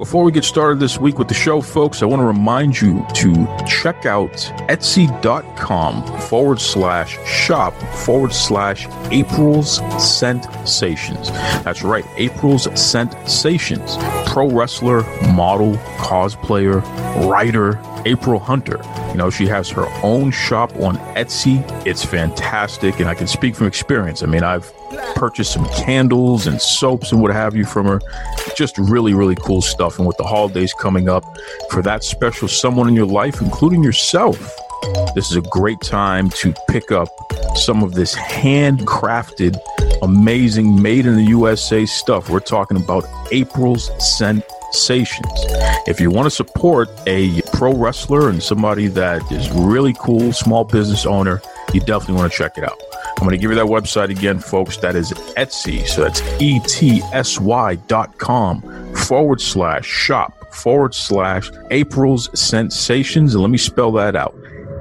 Before we get started this week with the show, folks, I want to remind you to check out etsy.com forward slash shop forward slash April's Scentsations. That's right, April's Scentsations. Pro wrestler, model, cosplayer, writer, April Hunter. You know, she has her own shop on Etsy. It's fantastic, and I can speak from experience. I mean, I've purchased some candles and soaps and what have you from her. Just really, really cool stuff. And with the holidays coming up, for that special someone in your life, including yourself, this is a great time to pick up some of this handcrafted, amazing, made in the USA stuff. We're talking about April's Scentsations. If you want to support a pro wrestler and somebody that is really cool, small business owner, you definitely want to check it out. I'm going to give you that website again, folks. That is Etsy. So that's E T S Y dot com forward slash shop forward slash April's Scentsations. And let me spell that out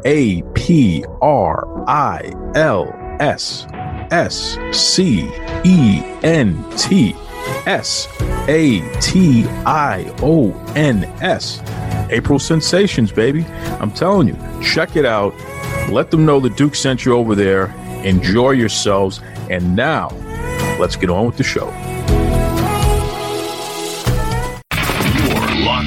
A P R I L S S C E N T S A T I O N S. April Scentsations, baby. I'm telling you, check it out. Let them know the Duke sent you over there. Enjoy yourselves. And now, let's get on with the show.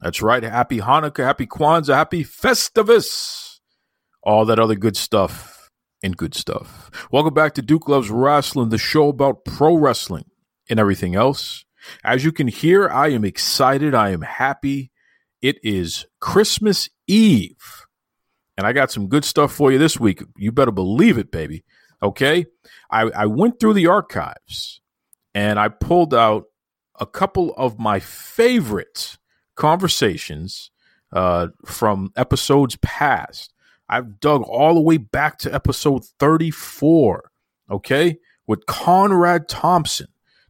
That's right. Happy Hanukkah. Happy Kwanzaa. Happy Festivus. All that other good stuff and good stuff. Welcome back to Duke Loves Wrestling, the show about pro wrestling and everything else. As you can hear, I am excited. I am happy. It is Christmas Eve. And I got some good stuff for you this week. You better believe it, baby. Okay. I, I went through the archives and I pulled out a couple of my favorite conversations uh, from episodes past. I've dug all the way back to episode 34, okay, with Conrad Thompson.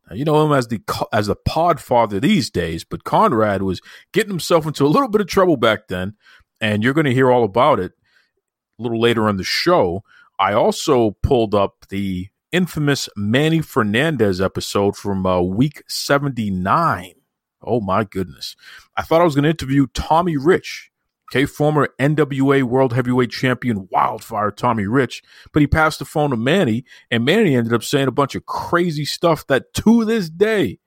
Now, you know him as the as the Podfather these days, but Conrad was getting himself into a little bit of trouble back then, and you're going to hear all about it a little later in the show. I also pulled up the infamous Manny Fernandez episode from uh, week 79. Oh my goodness. I thought I was going to interview Tommy Rich, okay, former NWA World Heavyweight Champion Wildfire Tommy Rich, but he passed the phone to Manny, and Manny ended up saying a bunch of crazy stuff that to this day,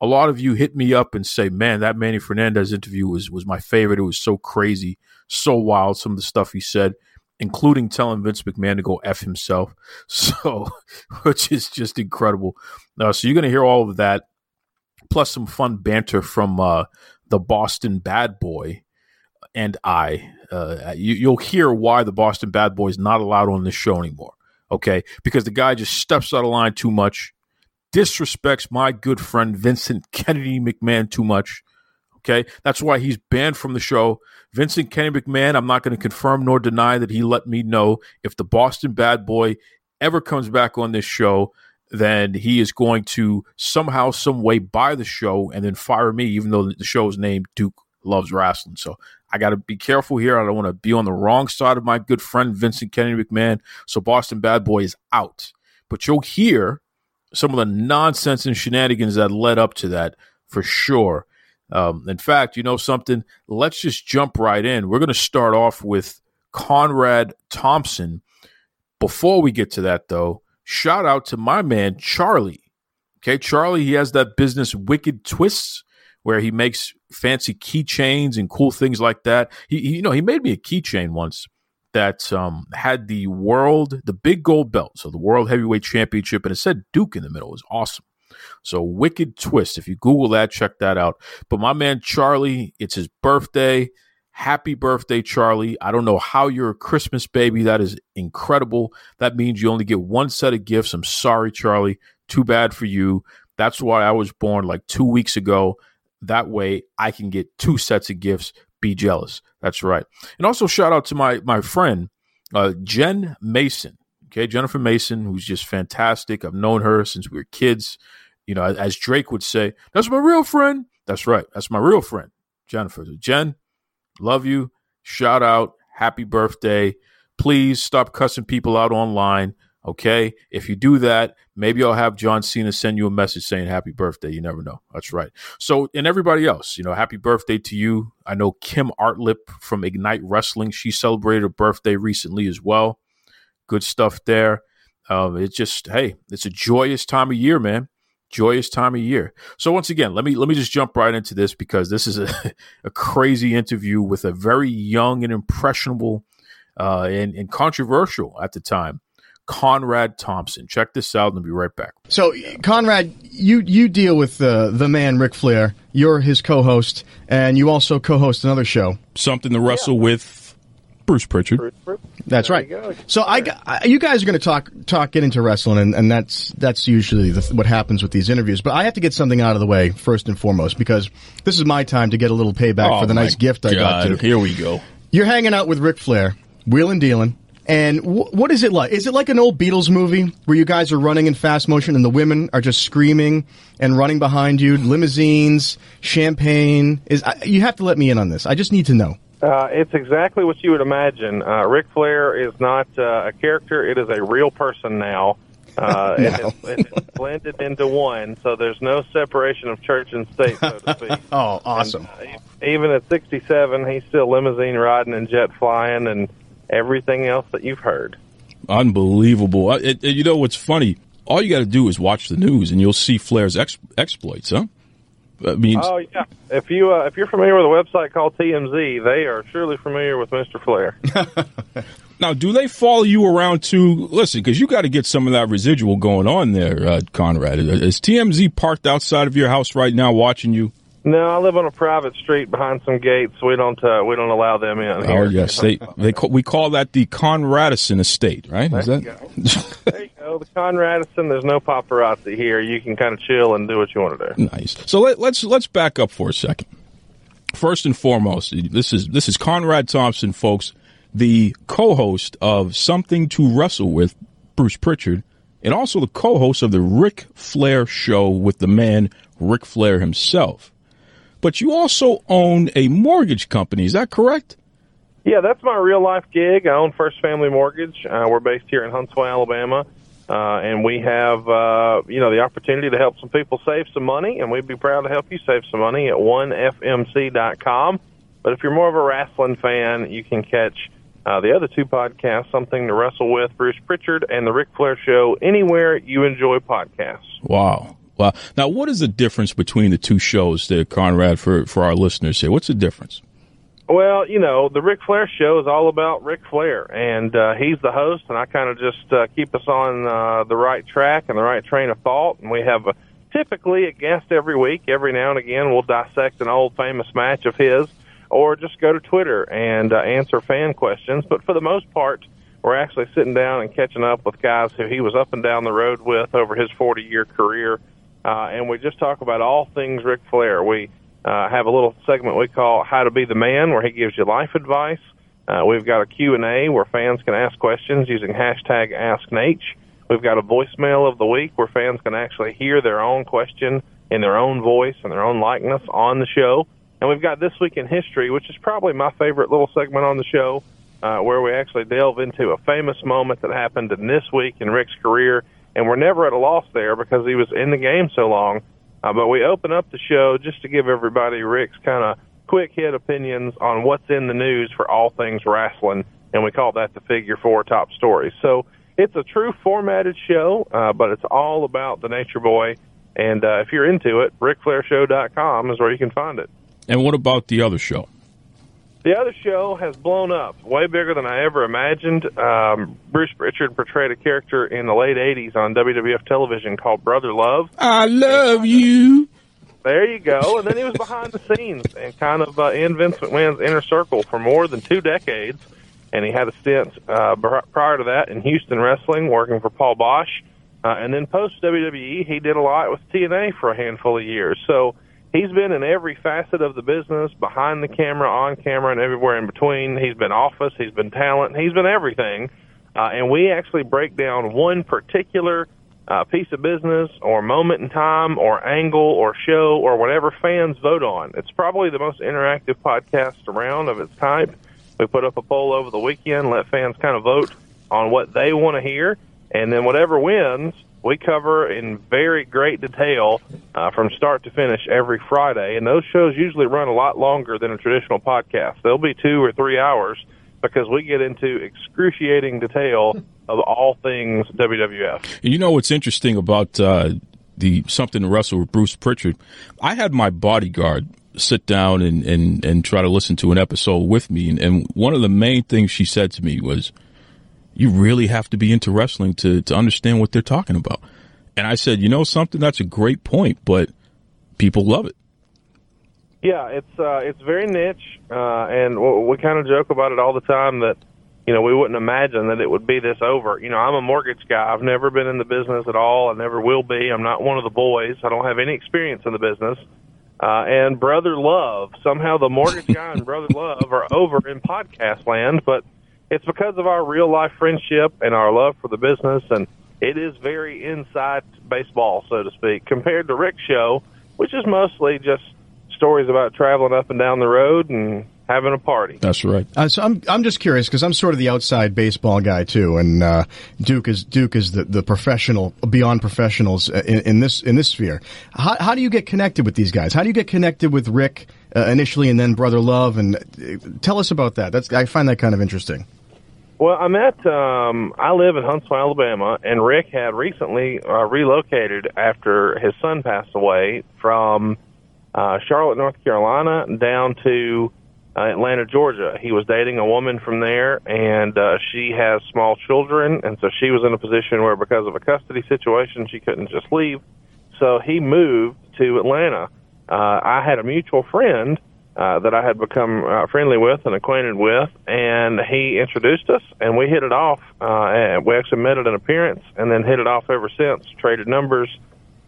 a lot of you hit me up and say, man, that Manny Fernandez interview was, was my favorite. It was so crazy, so wild, some of the stuff he said including telling Vince McMahon to go F himself. So, which is just incredible. Uh, so, you're going to hear all of that, plus some fun banter from uh, the Boston Bad Boy and I. Uh, you, you'll hear why the Boston Bad Boy is not allowed on this show anymore. Okay. Because the guy just steps out of line too much, disrespects my good friend Vincent Kennedy McMahon too much. Okay. That's why he's banned from the show. Vincent Kennedy McMahon, I'm not going to confirm nor deny that he let me know if the Boston Bad Boy ever comes back on this show, then he is going to somehow, some way buy the show and then fire me, even though the show is named Duke Loves Wrestling. So I got to be careful here. I don't want to be on the wrong side of my good friend Vincent Kennedy McMahon. So Boston Bad Boy is out. But you'll hear some of the nonsense and shenanigans that led up to that for sure. Um, in fact, you know something? Let's just jump right in. We're going to start off with Conrad Thompson. Before we get to that, though, shout out to my man, Charlie. Okay, Charlie, he has that business Wicked Twists where he makes fancy keychains and cool things like that. He, he you know, he made me a keychain once that um, had the world, the big gold belt, so the World Heavyweight Championship, and it said Duke in the middle. It was awesome. So Wicked Twist. If you Google that, check that out. But my man Charlie, it's his birthday. Happy birthday, Charlie. I don't know how you're a Christmas baby. That is incredible. That means you only get one set of gifts. I'm sorry, Charlie. Too bad for you. That's why I was born like two weeks ago. That way I can get two sets of gifts. Be jealous. That's right. And also shout out to my my friend, uh, Jen Mason. Okay, Jennifer Mason, who's just fantastic. I've known her since we were kids. You know, as Drake would say, that's my real friend. That's right. That's my real friend, Jennifer. Jen, Love you. Shout out. Happy birthday. Please stop cussing people out online. Okay. If you do that, maybe I'll have John Cena send you a message saying happy birthday. You never know. That's right. So, and everybody else, you know, happy birthday to you. I know Kim Artlip from Ignite Wrestling. She celebrated her birthday recently as well. Good stuff there. Um, it's just, hey, it's a joyous time of year, man joyous time of year. So once again, let me let me just jump right into this because this is a, a crazy interview with a very young and impressionable uh, and, and controversial at the time. Conrad Thompson. Check this out and I'll be right back. So, Conrad, you you deal with uh, the man Ric Flair. You're his co-host, and you also co-host another show. Something to wrestle yeah. with Bruce Pritchard. Bruce, Bruce. That's there right. So I, I, you guys are going to talk talk get into wrestling, and, and that's that's usually the, what happens with these interviews. But I have to get something out of the way first and foremost because this is my time to get a little payback oh for the nice gift God. I got. To. Here we go. You're hanging out with Ric Flair, wheeling dealing. And w- what is it like? Is it like an old Beatles movie where you guys are running in fast motion and the women are just screaming and running behind you? Limousines, champagne. Is I, you have to let me in on this? I just need to know. Uh, it's exactly what you would imagine. Uh, Ric Flair is not uh, a character; it is a real person now. Uh, no. and it's, it's blended into one, so there's no separation of church and state, so to speak. oh, awesome! And, uh, even at 67, he's still limousine riding and jet flying and everything else that you've heard. Unbelievable! It, it, you know what's funny? All you got to do is watch the news, and you'll see Flair's ex- exploits, huh? I mean, oh yeah. If you uh, if you're familiar with a website called TMZ, they are surely familiar with Mr. Flair. now, do they follow you around to Listen, because you got to get some of that residual going on there, uh, Conrad. Is TMZ parked outside of your house right now, watching you? No, I live on a private street behind some gates. We don't uh, we don't allow them in. Here. Oh yes, they they call, we call that the Conradison estate, right? There Is that? You the Conradison. There's no paparazzi here. You can kind of chill and do what you want to do. Nice. So let, let's let's back up for a second. First and foremost, this is this is Conrad Thompson, folks, the co-host of Something to Wrestle with, Bruce Pritchard, and also the co-host of the Ric Flair Show with the man Ric Flair himself but you also own a mortgage company. Is that correct? Yeah, that's my real life gig. I own First Family Mortgage. Uh, we're based here in Huntsville, Alabama. Uh, and we have, uh, you know, the opportunity to help some people save some money, and we'd be proud to help you save some money at onefmc.com. But if you're more of a wrestling fan, you can catch uh, the other two podcasts, Something to Wrestle With, Bruce Pritchard, and The Ric Flair Show, anywhere you enjoy podcasts. Wow. Well, now what is the difference between the two shows there, Conrad, for, for our listeners here? What's the difference? Well, you know, the Ric Flair show is all about Ric Flair, and uh, he's the host, and I kind of just uh, keep us on uh, the right track and the right train of thought. And we have a, typically a guest every week. Every now and again, we'll dissect an old famous match of his, or just go to Twitter and uh, answer fan questions. But for the most part, we're actually sitting down and catching up with guys who he was up and down the road with over his 40 year career uh, and we just talk about all things Ric Flair. We uh, have a little segment we call "How to Be the Man," where he gives you life advice. Uh, we've got a Q and A where fans can ask questions using hashtag AskNaitch. We've got a voicemail of the week where fans can actually hear their own question in their own voice and their own likeness on the show. And we've got this week in history, which is probably my favorite little segment on the show, uh, where we actually delve into a famous moment that happened in this week in Ric's career and we're never at a loss there because he was in the game so long. Uh, but we open up the show just to give everybody Ric's kind of quick hit opinions on what's in the news for all things wrestling, and we call that the Figure Four Top Stories. So it's a true formatted show, uh, but it's all about the Nature Boy. And uh, if you're into it, RicFlairShow.com is where you can find it. And what about the other show? The other show has blown up, way bigger than I ever imagined. Um, Bruce Pritchard portrayed a character in the late '80s on WWF television called Brother Love. I love you. There you go. And then he was behind the scenes and kind of uh, in Vince McMahon's inner circle for more than two decades. And he had a stint uh, prior to that in Houston wrestling, working for Paul Boesch. Uh, and then post WWE, he did a lot with TNA for a handful of years. So he's been in every facet of the business, behind the camera, on camera, and everywhere in between. He's been office, he's been talent, he's been everything. Uh, and we actually break down one particular uh, piece of business or moment in time or angle or show or whatever fans vote on. It's probably the most interactive podcast around of its type. We put up a poll over the weekend, let fans kind of vote on what they want to hear, and then whatever wins, we cover in very great detail uh, from start to finish every Friday. And those shows usually run a lot longer than a traditional podcast. They'll be two or three hours because we get into excruciating detail of all things WWF. You know what's interesting about uh, the something to wrestle with Bruce Pritchard? I had my bodyguard sit down and, and, and try to listen to an episode with me. And, and one of the main things she said to me was, you really have to be into wrestling to, to understand what they're talking about. And I said, you know something? That's a great point, but people love it. Yeah, it's uh, it's very niche, uh, and we, we kind of joke about it all the time that you know we wouldn't imagine that it would be this over. You know, I'm a mortgage guy. I've never been in the business at all. I never will be. I'm not one of the boys. I don't have any experience in the business. Uh, and Brother Love, somehow the mortgage guy and Brother Love are over in podcast land, but it's because of our real life friendship and our love for the business, and it is very inside baseball, so to speak, compared to Ric's show, which is mostly just stories about traveling up and down the road and having a party. That's right. Uh, so I'm I'm just curious because I'm sort of the outside baseball guy too, and uh, Duke is Duke is the, the professional beyond professionals in, in this in this sphere. How how do you get connected with these guys? How do you get connected with Ric uh, initially, and then Brother Love? And uh, tell us about that. That's I find that kind of interesting. Well, I'm at, um, I live in Huntsville, Alabama, and Ric had recently uh, relocated after his son passed away from uh, Charlotte, North Carolina, down to uh, Atlanta, Georgia. He was dating a woman from there, and uh, she has small children, and so she was in a position where, because of a custody situation, she couldn't just leave. So he moved to Atlanta. Uh, I had a mutual friend uh, that I had become uh, friendly with and acquainted with, and he introduced us, and we hit it off. Uh, and we actually met at an appearance, and then hit it off ever since. Traded numbers,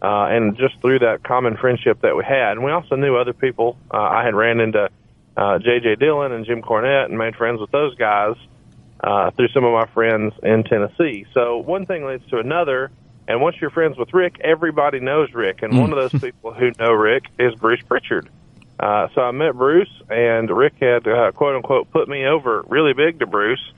uh, and just through that common friendship that we had, and we also knew other people. Uh, I had ran into uh, J.J. Dillon and Jim Cornette, and made friends with those guys uh, through some of my friends in Tennessee. So one thing leads to another. And once you're friends with Ric, everybody knows Ric. And one of those people who know Ric is Bruce Pritchard. Uh, so I met Bruce, and Ric had uh, quote unquote put me over really big to Bruce.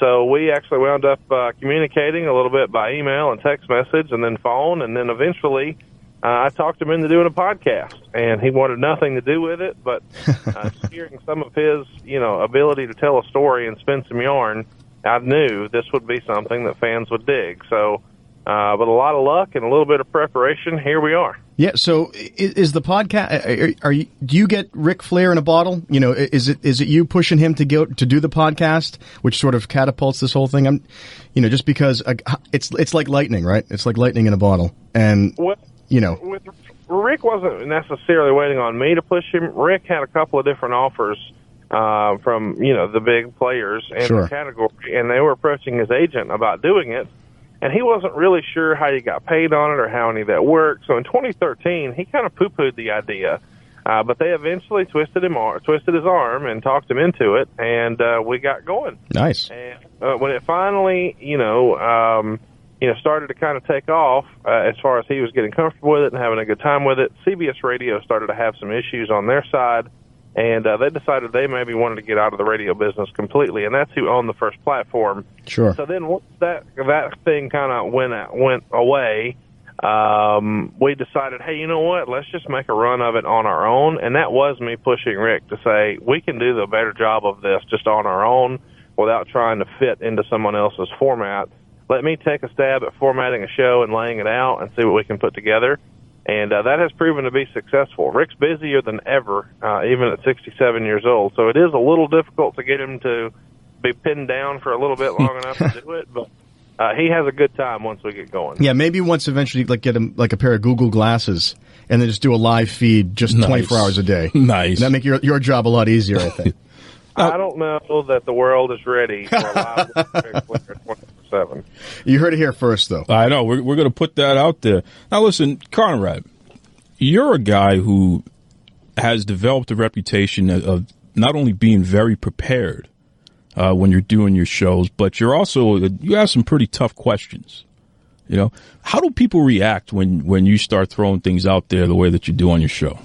So we actually wound up uh, communicating a little bit by email and text message, and then phone, and then eventually uh, I talked him into doing a podcast, and he wanted nothing to do with it. But uh, hearing some of his, you know, ability to tell a story and spin some yarn, I knew this would be something that fans would dig. So, uh, with a lot of luck and a little bit of preparation, here we are. Yeah. So is, is the podcast? Are, are, you? Do you get Ric Flair in a bottle? You know, is it is it you pushing him to go to do the podcast, which sort of catapults this whole thing? I'm, you know, just because uh, it's it's like lightning, right? It's like lightning in a bottle, and Well, you know, with Ric wasn't necessarily waiting on me to push him. Ric had a couple of different offers uh, from you know the big players in Sure. the category, and they were approaching his agent about doing it, and he wasn't really sure how you got paid on it or how any of that worked. So in 2013, he kind of poo-pooed the idea. Uh, but they eventually twisted him, ar- twisted his arm, and talked him into it, and uh, we got going. nice. And uh, when it finally, you know, um, you know, started to kind of take off uh, as far as he was getting comfortable with it and having a good time with it, CBS Radio started to have some issues on their side, and uh, they decided they maybe wanted to get out of the radio business completely, and that's who owned the first platform. Sure. So then once that that thing kind of went out, went away, um, we decided, hey, you know what? Let's just make a run of it on our own, and that was me pushing Ric to say we can do the better job of this just on our own without trying to fit into someone else's format. Let me take a stab at formatting a show and laying it out and see what we can put together. And uh, that has proven to be successful. Ric's busier than ever, uh, even at 67 years old. So it is a little difficult to get him to be pinned down for a little bit long enough to do it, but uh, he has a good time once we get going. Yeah, maybe once eventually, like get him like a pair of Google glasses, and then just do a live feed just Nice. 24 hours a day. Nice. That make your your job a lot easier, I think. I don't know that the world is ready for a live 24/7. you heard it here first, though. I know. We're, we're going to put that out there. Now, listen, Conrad, you're a guy who has developed a reputation of not only being very prepared uh, when you're doing your shows, but you're also you ask some pretty tough questions. You know, how do people react when when you start throwing things out there the way that you do on your show?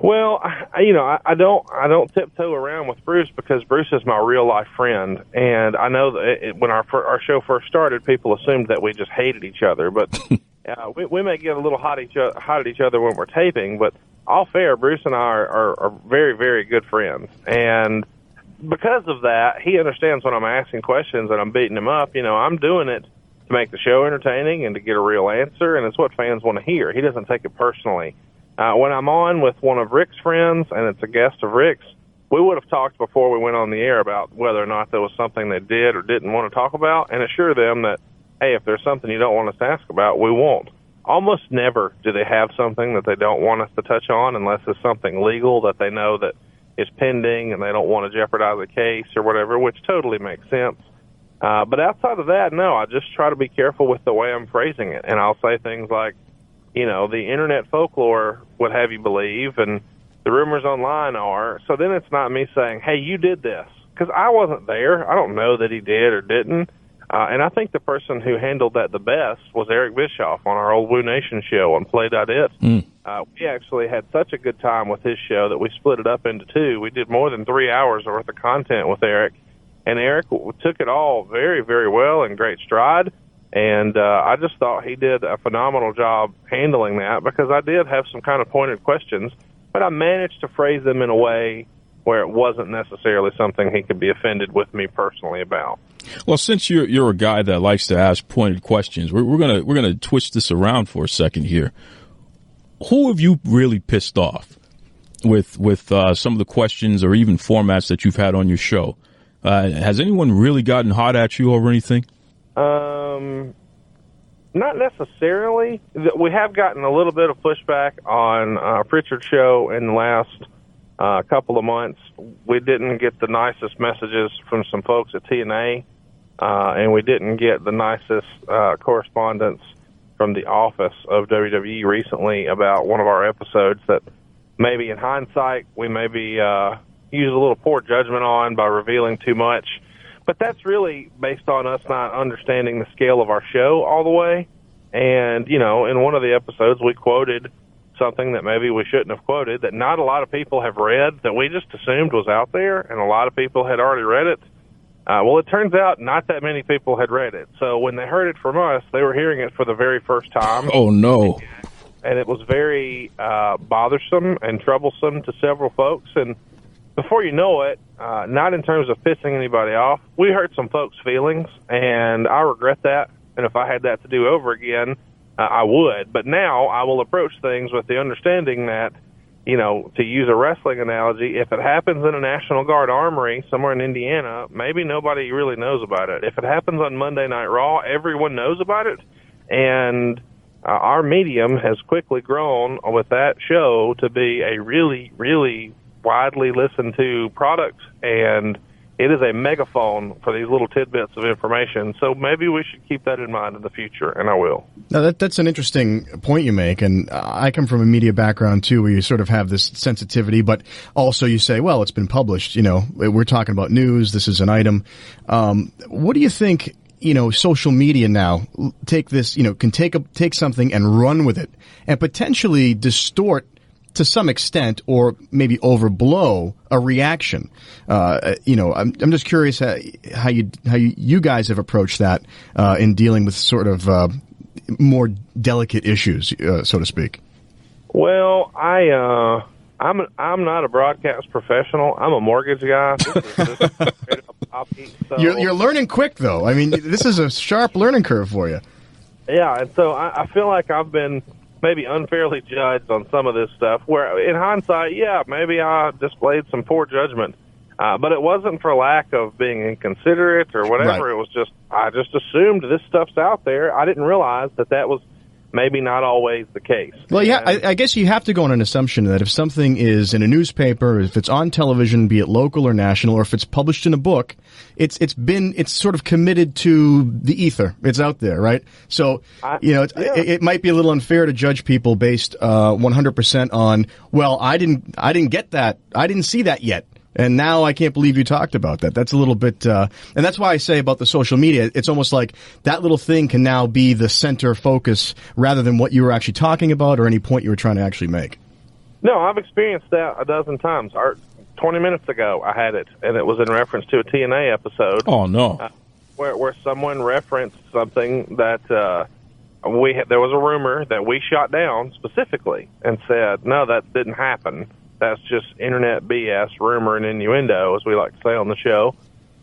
Well, I, you know, I, I don't, I don't tiptoe around with Bruce because Bruce is my real life friend, and I know that it, when our our show first started, people assumed that we just hated each other, but uh, we, we may get a little hot each o- hot at each other when we're taping. But all fair, Bruce and I are, are, are very, very good friends, and because of that, he understands when I'm asking questions and I'm beating him up. You know, I'm doing it to make the show entertaining and to get a real answer, and it's what fans want to hear. He doesn't take it personally. Uh, when I'm on with one of Ric's friends and it's a guest of Ric's, we would have talked before we went on the air about whether or not there was something they did or didn't want to talk about and assure them that, hey, if there's something you don't want us to ask about, we won't. Almost never do they have something that they don't want us to touch on unless it's something legal that they know that is pending and they don't want to jeopardize the case or whatever, which totally makes sense. Uh, but outside of that, no, I just try to be careful with the way I'm phrasing it. And I'll say things like, you know, the internet folklore would have you believe, and the rumors online are. So then it's not me saying, hey, you did this, because I wasn't there. I don't know that he did or didn't. Uh, and I think the person who handled that the best was Eric Bischoff on our old Woo Nation show on Play.it. Uh, we actually had such a good time with his show that we split it up into two. We did more than three hours worth of content with Eric, and Eric took it all very, very well in great stride. And uh, I just thought he did a phenomenal job handling that because I did have some kind of pointed questions, but I managed to phrase them in a way where it wasn't necessarily something he could be offended with me personally about. Well, since you're you're a guy that likes to ask pointed questions, we're, we're gonna we're gonna twist this around for a second here. Who have you really pissed off with with uh, some of the questions or even formats that you've had on your show? Uh, has anyone really gotten hot at you over anything? Um, not necessarily. We have gotten a little bit of pushback on uh, Pritchard's show in the last uh, couple of months. We didn't get the nicest messages from some folks at TNA, uh, and we didn't get the nicest uh, correspondence from the office of WWE recently about one of our episodes that maybe in hindsight we maybe uh, used a little poor judgment on by revealing too much. But that's really based on us not understanding the scale of our show all the way. And, you know, in one of the episodes, we quoted something that maybe we shouldn't have quoted that not a lot of people have read that we just assumed was out there, and a lot of people had already read it. Uh, well, it turns out not that many people had read it. So when they heard it from us, they were hearing it for the very first time Oh no! and it was very uh, bothersome and troublesome to several folks. And before you know it, uh, not in terms of pissing anybody off, we hurt some folks' feelings, and I regret that. And if I had that to do over again, uh, I would. But now I will approach things with the understanding that, you know, to use a wrestling analogy, if it happens in a National Guard armory somewhere in Indiana, maybe nobody really knows about it. If it happens on Monday Night Raw, everyone knows about it. And uh, our medium has quickly grown with that show to be a really, really widely listened to product, and it is a megaphone for these little tidbits of information. So maybe we should keep that in mind in the future, and I will. Now that that's an interesting point you make, and I come from a media background too, where you sort of have this sensitivity, but also you say, well, it's been published. You know, we're talking about news. This is an item. Um, what do you think? You know, social media now take this. You know, can take a, take something and run with it, and potentially distort to some extent, or maybe overblow a reaction. Uh, you know, I'm, I'm just curious how, how you how you, you guys have approached that uh, in dealing with sort of uh, more delicate issues, uh, so to speak. Well, I uh, I'm I'm not a broadcast professional. I'm a mortgage guy. This is just straight copy. So, You're, you're learning quick, though. I mean, this is a sharp learning curve for you. Yeah, and so I, I feel like I've been maybe unfairly judged on some of this stuff. Where in hindsight, yeah, maybe I displayed some poor judgment, uh, but it wasn't for lack of being inconsiderate or whatever. Right. It was just I just assumed this stuff's out there. I didn't realize that that was maybe not always the case. Well, yeah, I, I guess you have to go on an assumption that if something is in a newspaper, if it's on television, be it local or national, or if it's published in a book, it's it's been it's sort of committed to the ether. It's out there, right? So I- you know, it's, yeah. it, it might be a little unfair to judge people based uh, 100% on. Well, I didn't I didn't get that. I didn't see that yet. And now I can't believe you talked about that. That's a little bit, uh, and that's why I say about the social media, it's almost like that little thing can now be the center focus rather than what you were actually talking about or any point you were trying to actually make. No, I've experienced that a dozen times. Our, 20 minutes ago, I had it, and it was in reference to a TNA episode Oh no. where, where someone referenced something that uh, we had, there was a rumor that we shot down specifically and said, no, that didn't happen. That's just internet BS, rumor, and innuendo, as we like to say on the show.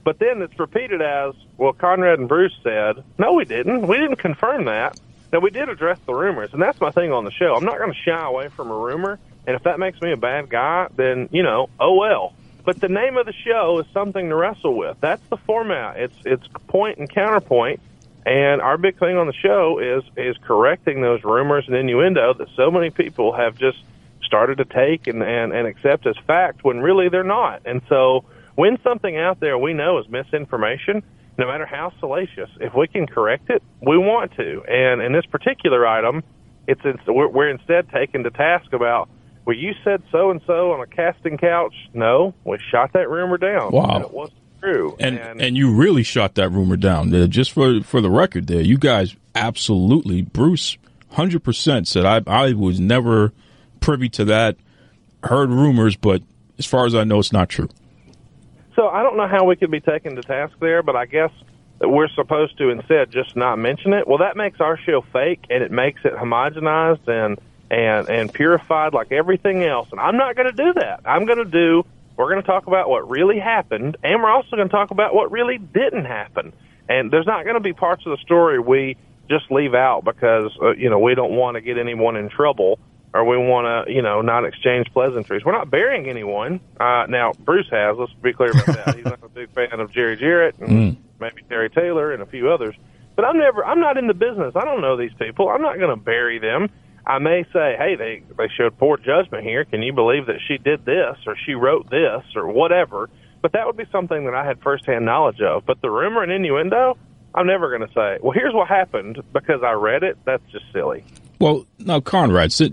But then it's repeated as, well, Conrad and Bruce said, no, we didn't. We didn't confirm that. Now, we did address the rumors, and that's my thing on the show. I'm not going to shy away from a rumor, and if that makes me a bad guy, then, you know, oh well. But the name of the show is something to wrestle with. That's the format. It's it's point and counterpoint, and our big thing on the show is is correcting those rumors and innuendo that so many people have just started to take and, and, and accept as fact when really they're not. And so when something out there we know is misinformation, no matter how salacious, if we can correct it, we want to. And in this particular item, it's, it's we're, we're instead taken to task about, well, you said so and so on a casting couch. No, we shot that rumor down. Wow. And it wasn't true. And and you really shot that rumor down. Uh, just for for the record, there, you guys absolutely, Bruce, hundred percent said I I was never privy to that. Heard rumors, but as far as I know, it's not true. So I don't know how we could be taken to task there, but I guess that we're supposed to instead just not mention it. Well, that makes our show fake, and it makes it homogenized and and and purified like everything else. And I'm not going to do that. I'm going to do. We're going to talk about what really happened, and we're also going to talk about what really didn't happen. And there's not going to be parts of the story we just leave out because uh, you know we don't want to get anyone in trouble or we want to, you know, not exchange pleasantries. We're not burying anyone. Uh, now, Bruce has. Let's be clear about that. He's not a big fan of Jerry Jarrett and maybe Terry Taylor and a few others. But I'm never. I'm not in the business. I don't know these people. I'm not going to bury them. I may say, hey, they they showed poor judgment here. Can you believe that she did this or she wrote this or whatever? But that would be something that I had firsthand knowledge of. But the rumor and innuendo, I'm never going to say. Well, here's what happened because I read it. That's just silly. Well, now Conrad, sit,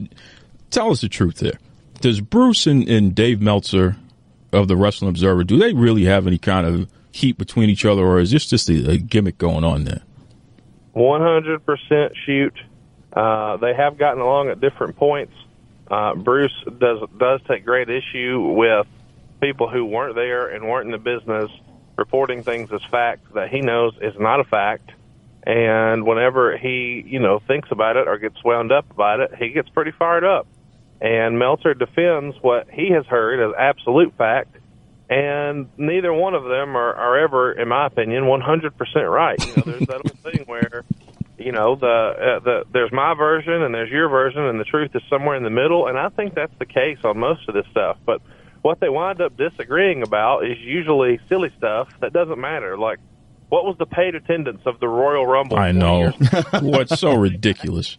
tell us the truth there. Does Bruce and, and Dave Meltzer of the Wrestling Observer do they really have any kind of heat between each other, or is this just a, a gimmick going on there? 100% shoot. Uh, they have gotten along at different points. Uh, Bruce does does take great issue with people who weren't there and weren't in the business reporting things as facts that he knows is not a fact. And whenever he, you know, thinks about it or gets wound up about it, he gets pretty fired up. And Meltzer defends what he has heard as absolute fact. And neither one of them are, are ever, in my opinion, 100% right. You know, there's that old thing where you know the uh, the there's my version and there's your version and the truth is somewhere in the middle and I think that's the case on most of this stuff but what they wind up disagreeing about is usually silly stuff that doesn't matter like what was the paid attendance of the Royal Rumble I know. What's so ridiculous?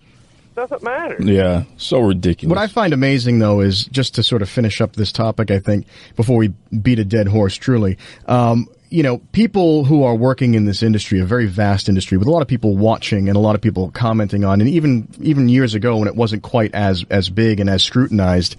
doesn't matter Yeah, so ridiculous. What I find amazing, though, is just to sort of finish up this topic, I think, before we beat a dead horse, truly. Um, you know, people who are working in this industry, a very vast industry, with a lot of people watching and a lot of people commenting on, and even even years ago when it wasn't quite as as big and as scrutinized,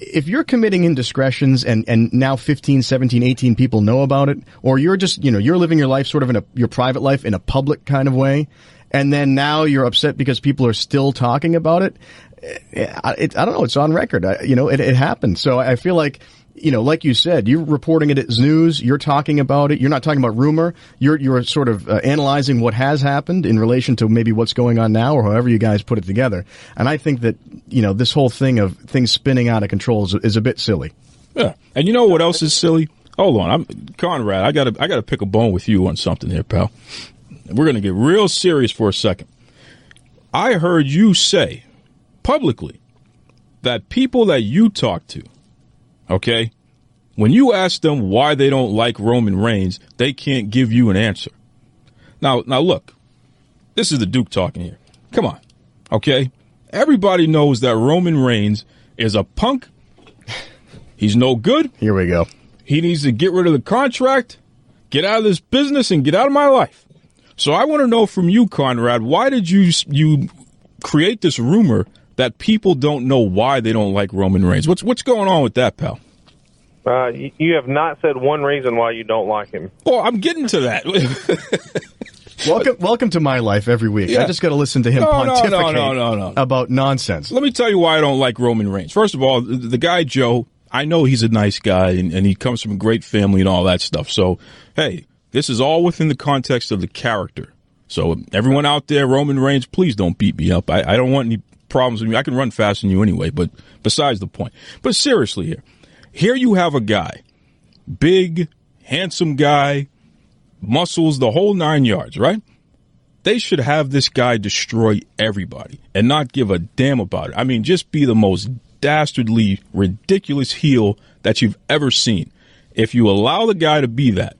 if you're committing indiscretions and, and now 15, 17, 18 people know about it, or you're just, you know, you're living your life sort of in a, your private life in a public kind of way, and then now you're upset because people are still talking about it, eh, I, it, I don't know, it's on record. I, you know, it, it happened. So I feel like, you know, like you said, you're reporting it as news. You're talking about it. You're not talking about rumor. You're you're sort of uh, analyzing what has happened in relation to maybe what's going on now, or however you guys put it together. And I think that you know this whole thing of things spinning out of control is, is a bit silly. Yeah, and you know what else is silly? Hold on, I'm Conrad. I gotta I gotta pick a bone with you on something here, pal. We're gonna get real serious for a second. I heard you say publicly that people that you talk to, okay, when you ask them why they don't like Roman Reigns, they can't give you an answer. Now, now look, this is the Duke talking here. Come on, Okay? Everybody knows that Roman Reigns is a punk. He's no good. Here we go. He needs to get rid of the contract, get out of this business, and get out of my life. So I want to know from you, Conrad, why did you you create this rumor that people don't know why they don't like Roman Reigns? What's what's going on with that, pal? Uh, you, you have not said one reason why you don't like him. Well, I'm getting to that. Welcome, welcome to my life every week. Yeah. I just got to listen to him No, no, pontificate no, no, no, no. about nonsense. Let me tell you why I don't like Roman Reigns. First of all, the, the guy Joe, I know he's a nice guy and, and he comes from a great family and all that stuff. So, hey, this is all within the context of the character. So, everyone out there, Roman Reigns, please don't beat me up. I, I don't want any problems with me. I can run faster than you anyway, but besides the point. But seriously here, here you have a guy, big, handsome guy, muscles, the whole nine yards, right? they should have this guy destroy everybody and not give a damn about it. I mean, just be the most dastardly, ridiculous heel that you've ever seen. If you allow the guy to be that,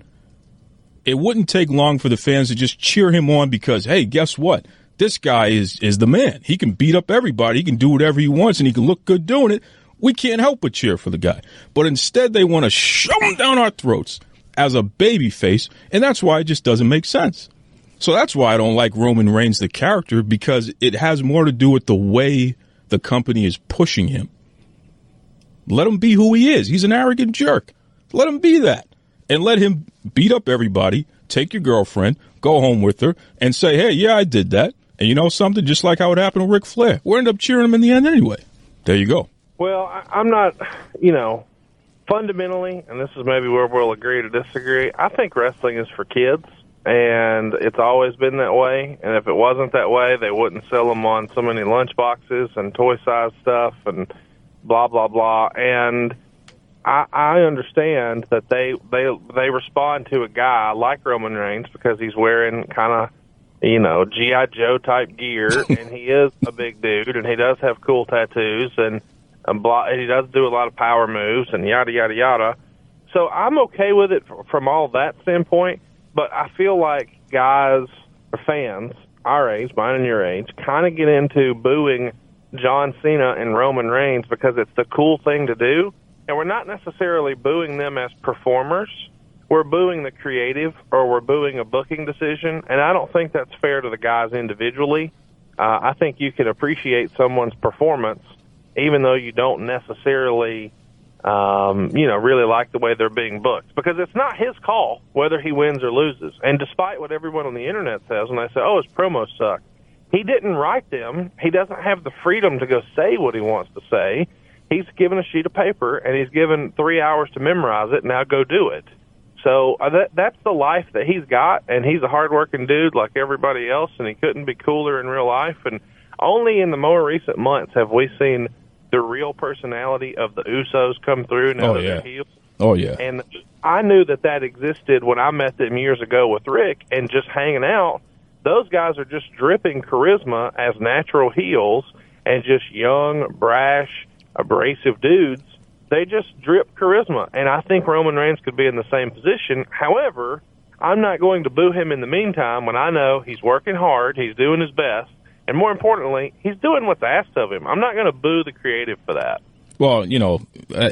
it wouldn't take long for the fans to just cheer him on because, hey, guess what? This guy is is the man. He can beat up everybody. He can do whatever he wants, and he can look good doing it. We can't help but cheer for the guy. But instead, they want to shove him down our throats as a baby face, and that's why it just doesn't make sense. So that's why I don't like Roman Reigns, the character, because it has more to do with the way the company is pushing him. Let him be who he is. He's an arrogant jerk. Let him be that. And let him beat up everybody, take your girlfriend, go home with her, and say, hey, yeah, I did that. And you know something? Just like how it happened with Ric Flair. We ended up cheering him in the end anyway. There you go. Well, I'm not, you know, fundamentally, and this is maybe where we'll agree to disagree. I think wrestling is for kids, and it's always been that way. And if it wasn't that way, they wouldn't sell them on so many lunch boxes and toy size stuff and blah blah blah. And I, I understand that they they they respond to a guy like Roman Reigns because he's wearing kind of you know GI Joe type gear, and he is a big dude, and he does have cool tattoos, and and he does do a lot of power moves, and yada yada yada. So I'm okay with it from all that standpoint, but I feel like guys or fans our age, mine and your age, kind of get into booing John Cena and Roman Reigns because it's the cool thing to do, and we're not necessarily booing them as performers. We're booing the creative, or we're booing a booking decision, and I don't think that's fair to the guys individually. Uh, I think you can appreciate someone's performance even though you don't necessarily, um, you know, really like the way they're being booked, because it's not his call whether he wins or loses. And despite what everyone on the internet says, when they say, "Oh, his promos suck," he didn't write them. He doesn't have the freedom to go say what he wants to say. He's given a sheet of paper and he's given three hours to memorize it. Now go do it. So uh, that that's the life that he's got, and he's a hardworking dude like everybody else, and he couldn't be cooler in real life. And only in the more recent months have we seen the real personality of the Usos come through now Oh, that yeah. they're heels. Oh, yeah. And I knew that that existed when I met them years ago with Ric and just hanging out. Those guys are just dripping charisma as natural heels and just young, brash, abrasive dudes. They just drip charisma. And I think Roman Reigns could be in the same position. However, I'm not going to boo him in the meantime when I know he's working hard, he's doing his best, and more importantly, he's doing what's asked of him. I'm not going to boo the creative for that. Well, you know,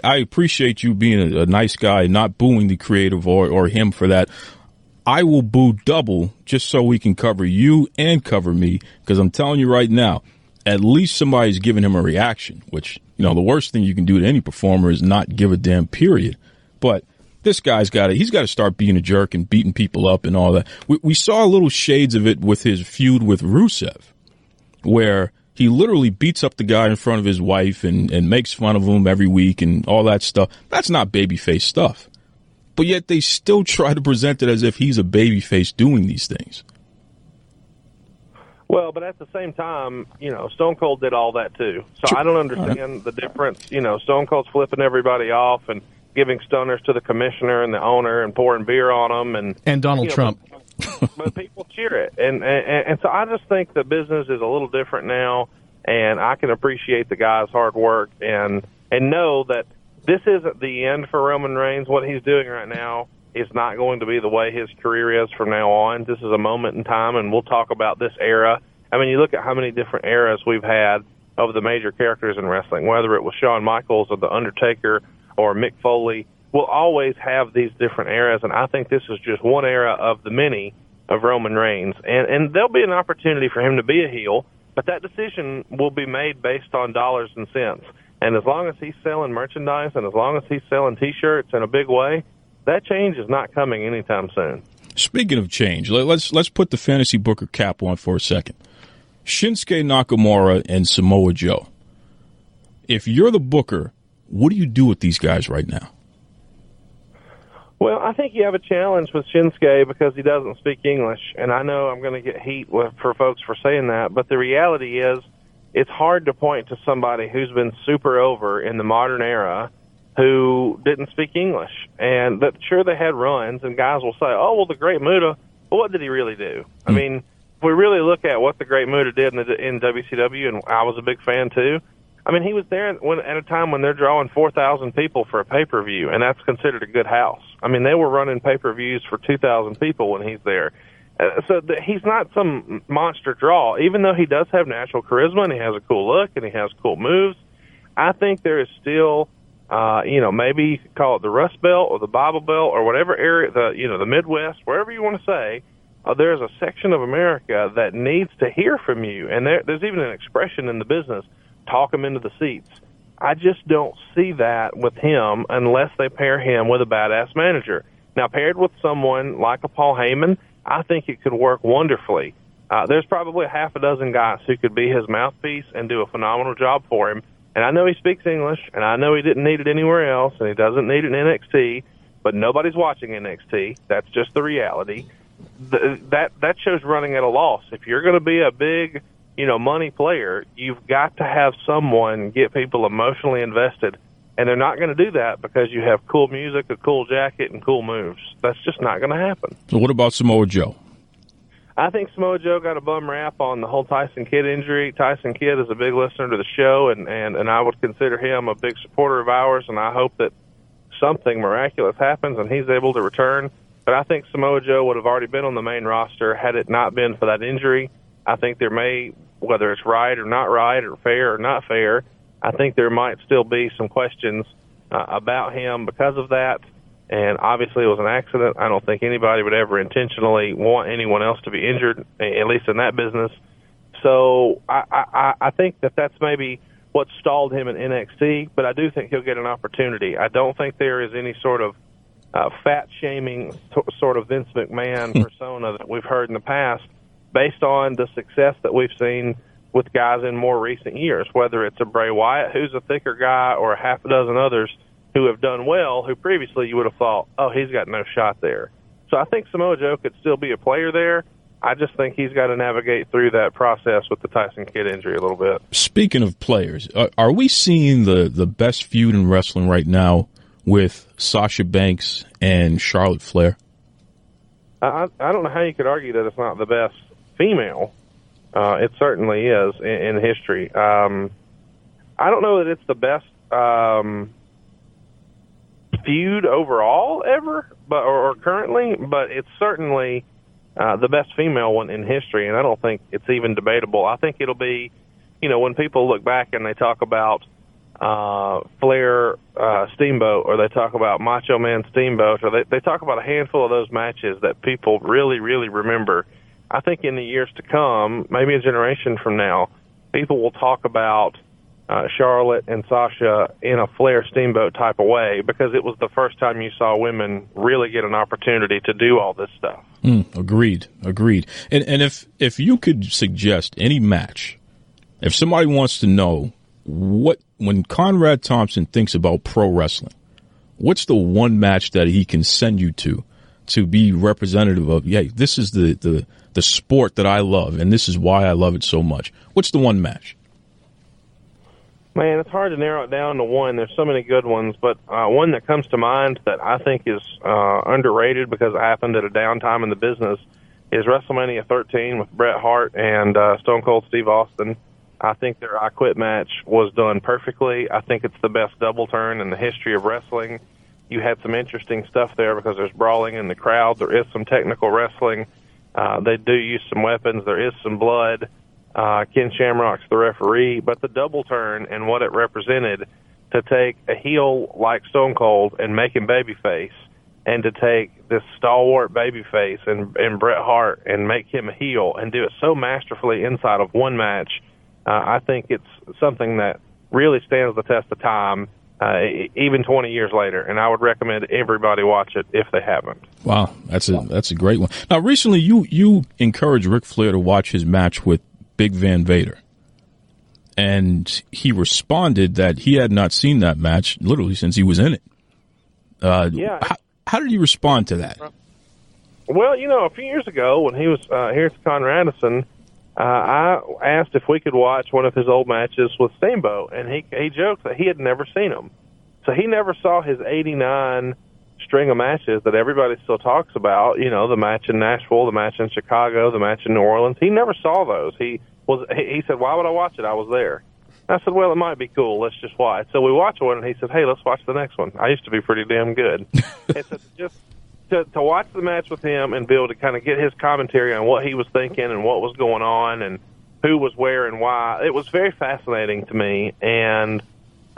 I, appreciate you being a, a nice guy, not booing the creative or, or him for that. I will boo double just so we can cover you and cover me because I'm telling you right now, at least somebody's giving him a reaction, which, you know, the worst thing you can do to any performer is not give a damn period. But this guy's got to, he's got to start being a jerk and beating people up and all that. We, we saw little shades of it with his feud with Rusev where he literally beats up the guy in front of his wife and, and makes fun of him every week and all that stuff. That's not babyface stuff. But yet they still try to present it as if he's a babyface doing these things. Well, but at the same time, you know, Stone Cold did all that too. So I don't understand the difference. You know, Stone Cold's flipping everybody off and giving stunners to the commissioner and the owner and pouring beer on them and And Donald you know, Trump. but people cheer it, and, and and so I just think the business is a little different now, and I can appreciate the guy's hard work and and know that this isn't the end for Roman Reigns. What he's doing right now is not going to be the way his career is from now on. This is a moment in time, and we'll talk about this era I mean, you look at how many different eras we've had of the major characters in wrestling, whether it was Shawn Michaels or The Undertaker or Mick Foley. We'll always have these different eras, and I think this is just one era of the many of Roman Reigns. And and there'll be an opportunity for him to be a heel, but that decision will be made based on dollars and cents. And as long as he's selling merchandise and as long as he's selling T-shirts in a big way, that change is not coming anytime soon. Speaking of change, let- let's let's put the fantasy booker cap on for a second. Shinsuke Nakamura and Samoa Joe. If you're the booker, what do you do with these guys right now? Well, I think you have a challenge with Shinsuke because he doesn't speak English, and I know I'm going to get heat with, for folks for saying that, but the reality is it's hard to point to somebody who's been super over in the modern era who didn't speak English. And that sure they had runs, and guys will say, "Oh, well, the Great Muta." But what did he really do? I mean, if we really look at what the Great Muta did in, the, in WCW, and I was a big fan too. I mean, he was there when, at a time when they're drawing 4,000 people for a pay per view, and that's considered a good house. I mean, they were running pay per views for 2,000 people when he's there. Uh, so he's not some monster draw, even though he does have natural charisma and he has a cool look and he has cool moves. I think there is still, uh, you know, maybe you could call it the Rust Belt or the Bible Belt or whatever area, the you know, the Midwest, wherever you want to say. Uh, there's a section of America that needs to hear from you, and there, there's even an expression in the business talk them into the seats. I just don't see that with him unless they pair him with a badass manager. Now, paired with someone like a Paul Heyman, I think it could work wonderfully. Uh, there's probably a half a dozen guys who could be his mouthpiece and do a phenomenal job for him. And I know he speaks English, and I know he didn't need it anywhere else, and he doesn't need it in NXT. But nobody's watching NXT. That's just the reality. The, that that show's running at a loss. If you're going to be a big you know, money player, you've got to have someone get people emotionally invested. And they're not going to do that because you have cool music, a cool jacket, and cool moves. That's just not going to happen. So what about Samoa Joe? I think Samoa Joe got a bum rap on the whole Tyson Kidd injury. Tyson Kidd is a big listener to the show, and, and, and I would consider him a big supporter of ours, and I hope that something miraculous happens and he's able to return. But I think Samoa Joe would have already been on the main roster had it not been for that injury. I think there may whether it's right or not right or fair or not fair, I think there might still be some questions uh, about him because of that. And obviously, it was an accident. I don't think anybody would ever intentionally want anyone else to be injured, at least in that business. So I, I, I think that that's maybe what stalled him in NXT, but I do think he'll get an opportunity. I don't think there is any sort of uh, fat shaming sort of Vince McMahon persona that we've heard in the past based on the success that we've seen with guys in more recent years, whether it's a Bray Wyatt who's a thicker guy or a half a dozen others who have done well, who previously you would have thought, oh, he's got no shot there. So I think Samoa Joe could still be a player there. I just think he's got to navigate through that process with the Tyson Kidd injury a little bit. Speaking of players, are, we seeing the, the best feud in wrestling right now with Sasha Banks and Charlotte Flair? I, I don't know how you could argue that it's not the best female. Uh, it certainly is in, in history. Um, I don't know that it's the best um, feud overall ever, but or, or currently, but it's certainly uh, the best female one in history, and I don't think it's even debatable. I think it'll be, you know, when people look back and they talk about uh, Flair uh, Steamboat, or they talk about Macho Man Steamboat, or they, they talk about a handful of those matches that people really, really remember. I think in the years to come, maybe a generation from now, people will talk about uh, Charlotte and Sasha in a Flair Steamboat type of way because it was the first time you saw women really get an opportunity to do all this stuff. Mm, agreed, agreed. And and if if you could suggest any match, if somebody wants to know what when Conrad Thompson thinks about pro wrestling, what's the one match that he can send you to to be representative of? Yeah, this is the the the sport that I love, and this is why I love it so much. What's the one match? Man, it's hard to narrow it down to one. There's so many good ones, but uh, one that comes to mind that I think is uh, underrated because it happened at a downtime in the business is WrestleMania 13 with Bret Hart and uh, Stone Cold Steve Austin. I think their I Quit match was done perfectly. I think it's the best double turn in the history of wrestling. You had some interesting stuff there because there's brawling in the crowd. There is some technical wrestling. Uh, they do use some weapons. There is some blood. Uh, Ken Shamrock's the referee, but the double turn and what it represented to take a heel like Stone Cold and make him babyface, and to take this stalwart babyface and and Bret Hart and make him a heel and do it so masterfully inside of one match. Uh, I think it's something that really stands the test of time, uh, even 20 years later. And I would recommend everybody watch it if they haven't. Wow, that's a that's a great one. Now, recently you you encouraged Ric Flair to watch his match with Big Van Vader, and he responded that he had not seen that match literally since he was in it. Uh, Yeah. How, how did he respond to that? Well, you know, a few years ago when he was uh, here at Con Radisson, uh, I asked if we could watch one of his old matches with Steamboat, and he he joked that he had never seen them, so he never saw his '89 string of matches that everybody still talks about. You know, the match in Nashville, the match in Chicago, the match in New Orleans. He never saw those. He was he said, "Why would I watch it? I was there." I said, "Well, it might be cool. Let's just watch." So we watched one, and he said, "Hey, let's watch the next one." I used to be pretty damn good. and so just to to watch the match with him and be able to kind of get his commentary on what he was thinking and what was going on and who was where and why, it was very fascinating to me. And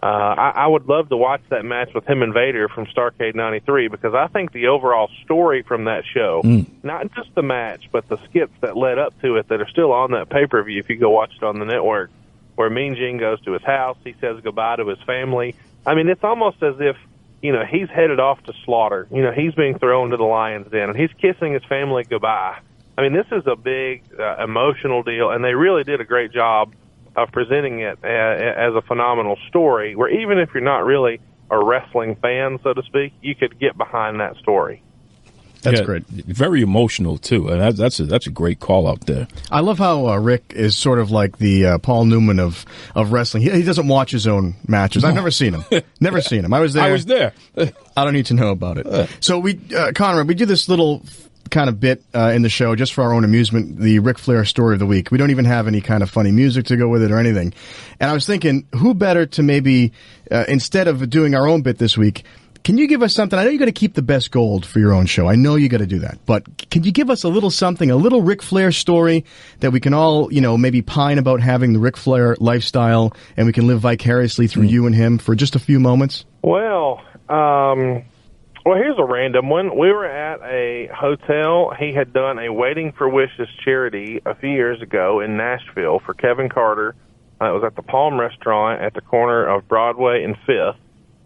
uh, I, I would love to watch that match with him and Vader from Starcade '93 because I think the overall story from that show, not just the match, but the skits that led up to it that are still on that pay per view. If you go watch it on the network, where Mean Gene goes to his house, he says goodbye to his family. I mean, it's almost as if you know he's headed off to slaughter. You know, he's being thrown to the lion's den, and he's kissing his family goodbye. I mean, this is a big uh, emotional deal, and they really did a great job of presenting it uh, as a phenomenal story. Where even if you're not really a wrestling fan, so to speak, you could get behind that story. That's Yeah, great. Very emotional too, and that's a that's a great call out there. I love how uh, Ric is sort of like the uh, Paul Newman of, of wrestling. He, he doesn't watch his own matches. I've never seen him. Never seen him. I was there. I was there. I don't need to know about it. So we, uh, Conrad, we do this little kind of bit uh, in the show just for our own amusement. The Ric Flair story of the week. We don't even have any kind of funny music to go with it or anything. And I was thinking, who better to maybe uh, instead of doing our own bit this week. Can you give us something? I know you got to keep the best gold for your own show. I know you got to do that. But can you give us a little something, a little Ric Flair story that we can all, you know, maybe pine about having the Ric Flair lifestyle and we can live vicariously through you and him for just a few moments? Well, um, well, here's a random one. We were at a hotel. He had done a Waiting for Wishes charity a few years ago in Nashville for Kevin Carter. Uh, it was at the Palm Restaurant at the corner of Broadway and Fifth,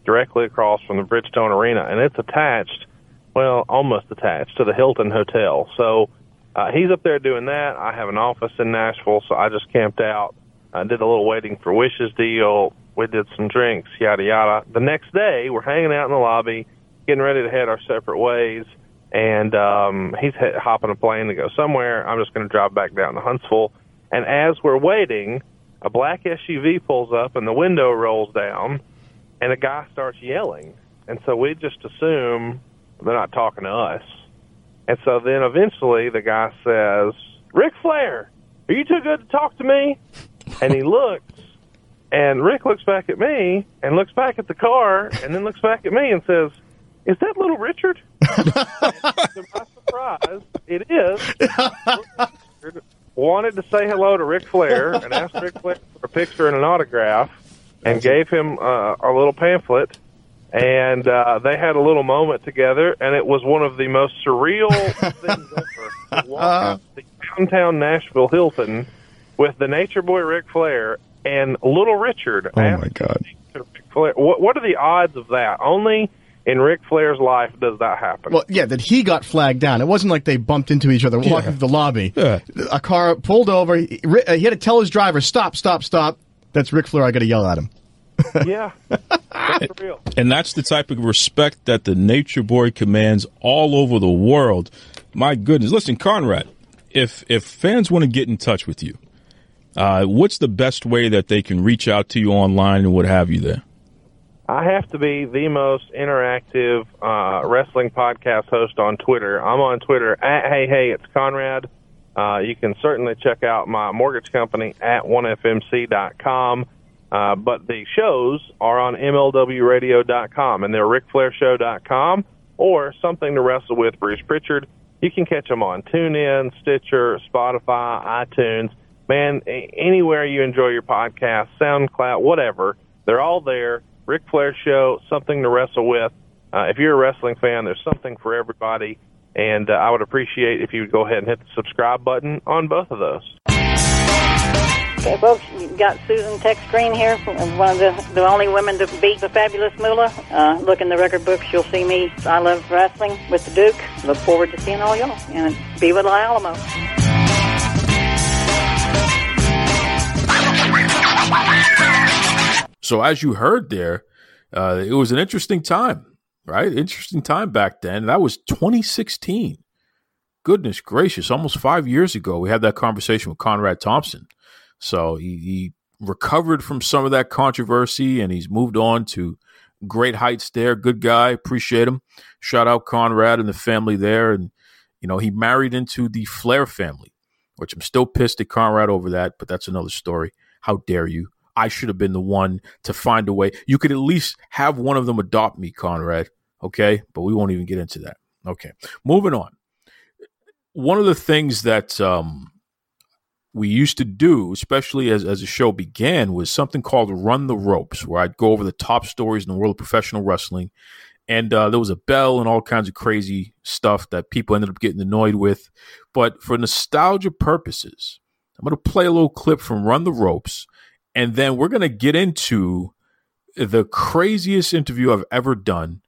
directly across from the Bridgestone Arena, and it's attached, well, almost attached to the Hilton Hotel. So uh, he's up there doing that. I have an office in Nashville, so I just camped out. I did a little Waiting for Wishes deal. We did some drinks, yada yada. The next day, we're hanging out in the lobby, getting ready to head our separate ways. And um, he's he- hopping a plane to go somewhere. I'm just going to drive back down to Huntsville. And as we're waiting, a black SUV pulls up, and the window rolls down, and a guy starts yelling. And so we just assume they're not talking to us. And so then eventually the guy says, Ric Flair, are you too good to talk to me? And he looks, and Ric looks back at me and looks back at the car and then looks back at me and says, Is that little Richard? to my surprise, it is. Richard wanted to say hello to Ric Flair and asked Ric Flair for a picture and an autograph and gave him uh, a little pamphlet. And uh, they had a little moment together, and it was one of the most surreal things ever. To walk the downtown Nashville Hilton with the Nature Boy Ric Flair and Little Richard. Oh, my God. Ric Flair, what, what are the odds of that? Only in Ric Flair's life does that happen. Well, yeah, that he got flagged down. It wasn't like they bumped into each other walking through the lobby. Yeah. A car pulled over. He, uh, he had to tell his driver, "Stop, stop, stop." That's Ric Flair. I got to yell at him. yeah, that's real. And that's the type of respect that the Nature Boy commands all over the world. My goodness. Listen, Conrad, if if fans want to get in touch with you, uh, what's the best way that they can reach out to you online and what have you there? I have to be the most interactive uh, wrestling podcast host on Twitter. I'm on Twitter at Hey Hey It's Conrad. Uh, you can certainly check out my mortgage company at onefmc.com. Uh, but the shows are on MLWRadio.com and they're RicFlairShow.com or Something to Wrestle with Bruce Pritchard. You can catch them on TuneIn, Stitcher, Spotify, iTunes. man, anywhere you enjoy your podcast, SoundCloud, whatever, they're all there. Ric Flair Show, something to wrestle with. Uh, if you're a wrestling fan, there's something for everybody. And uh, I would appreciate if you would go ahead and hit the subscribe button on both of those. Okay, folks, you've got Susan Tex Green here, one of the, the only women to beat the fabulous Moolah. Uh, look in the record books, you'll see me. I love wrestling with the Duke. Look forward to seeing all y'all. And be with La Alamo. So as you heard there, uh, it was an interesting time, right? Interesting time back then. That was 2016. Goodness gracious, almost five years ago, we had that conversation with Conrad Thompson. So he, he recovered from some of that controversy and he's moved on to great heights there. Good guy, appreciate him. Shout out Conrad and the family there. And, you know, he married into the Flair family, which I'm still pissed at Conrad over that, but that's another story. How dare you? I should have been the one to find a way. You could at least have one of them adopt me, Conrad. Okay. But we won't even get into that. Okay. Moving on. One of the things that um, we used to do, especially as, as the show began, was something called Run the Ropes, where I'd go over the top stories in the world of professional wrestling. And uh, there was a bell and all kinds of crazy stuff that people ended up getting annoyed with. But for nostalgia purposes, I'm going to play a little clip from Run the Ropes and then we're going to get into the craziest interview I've ever done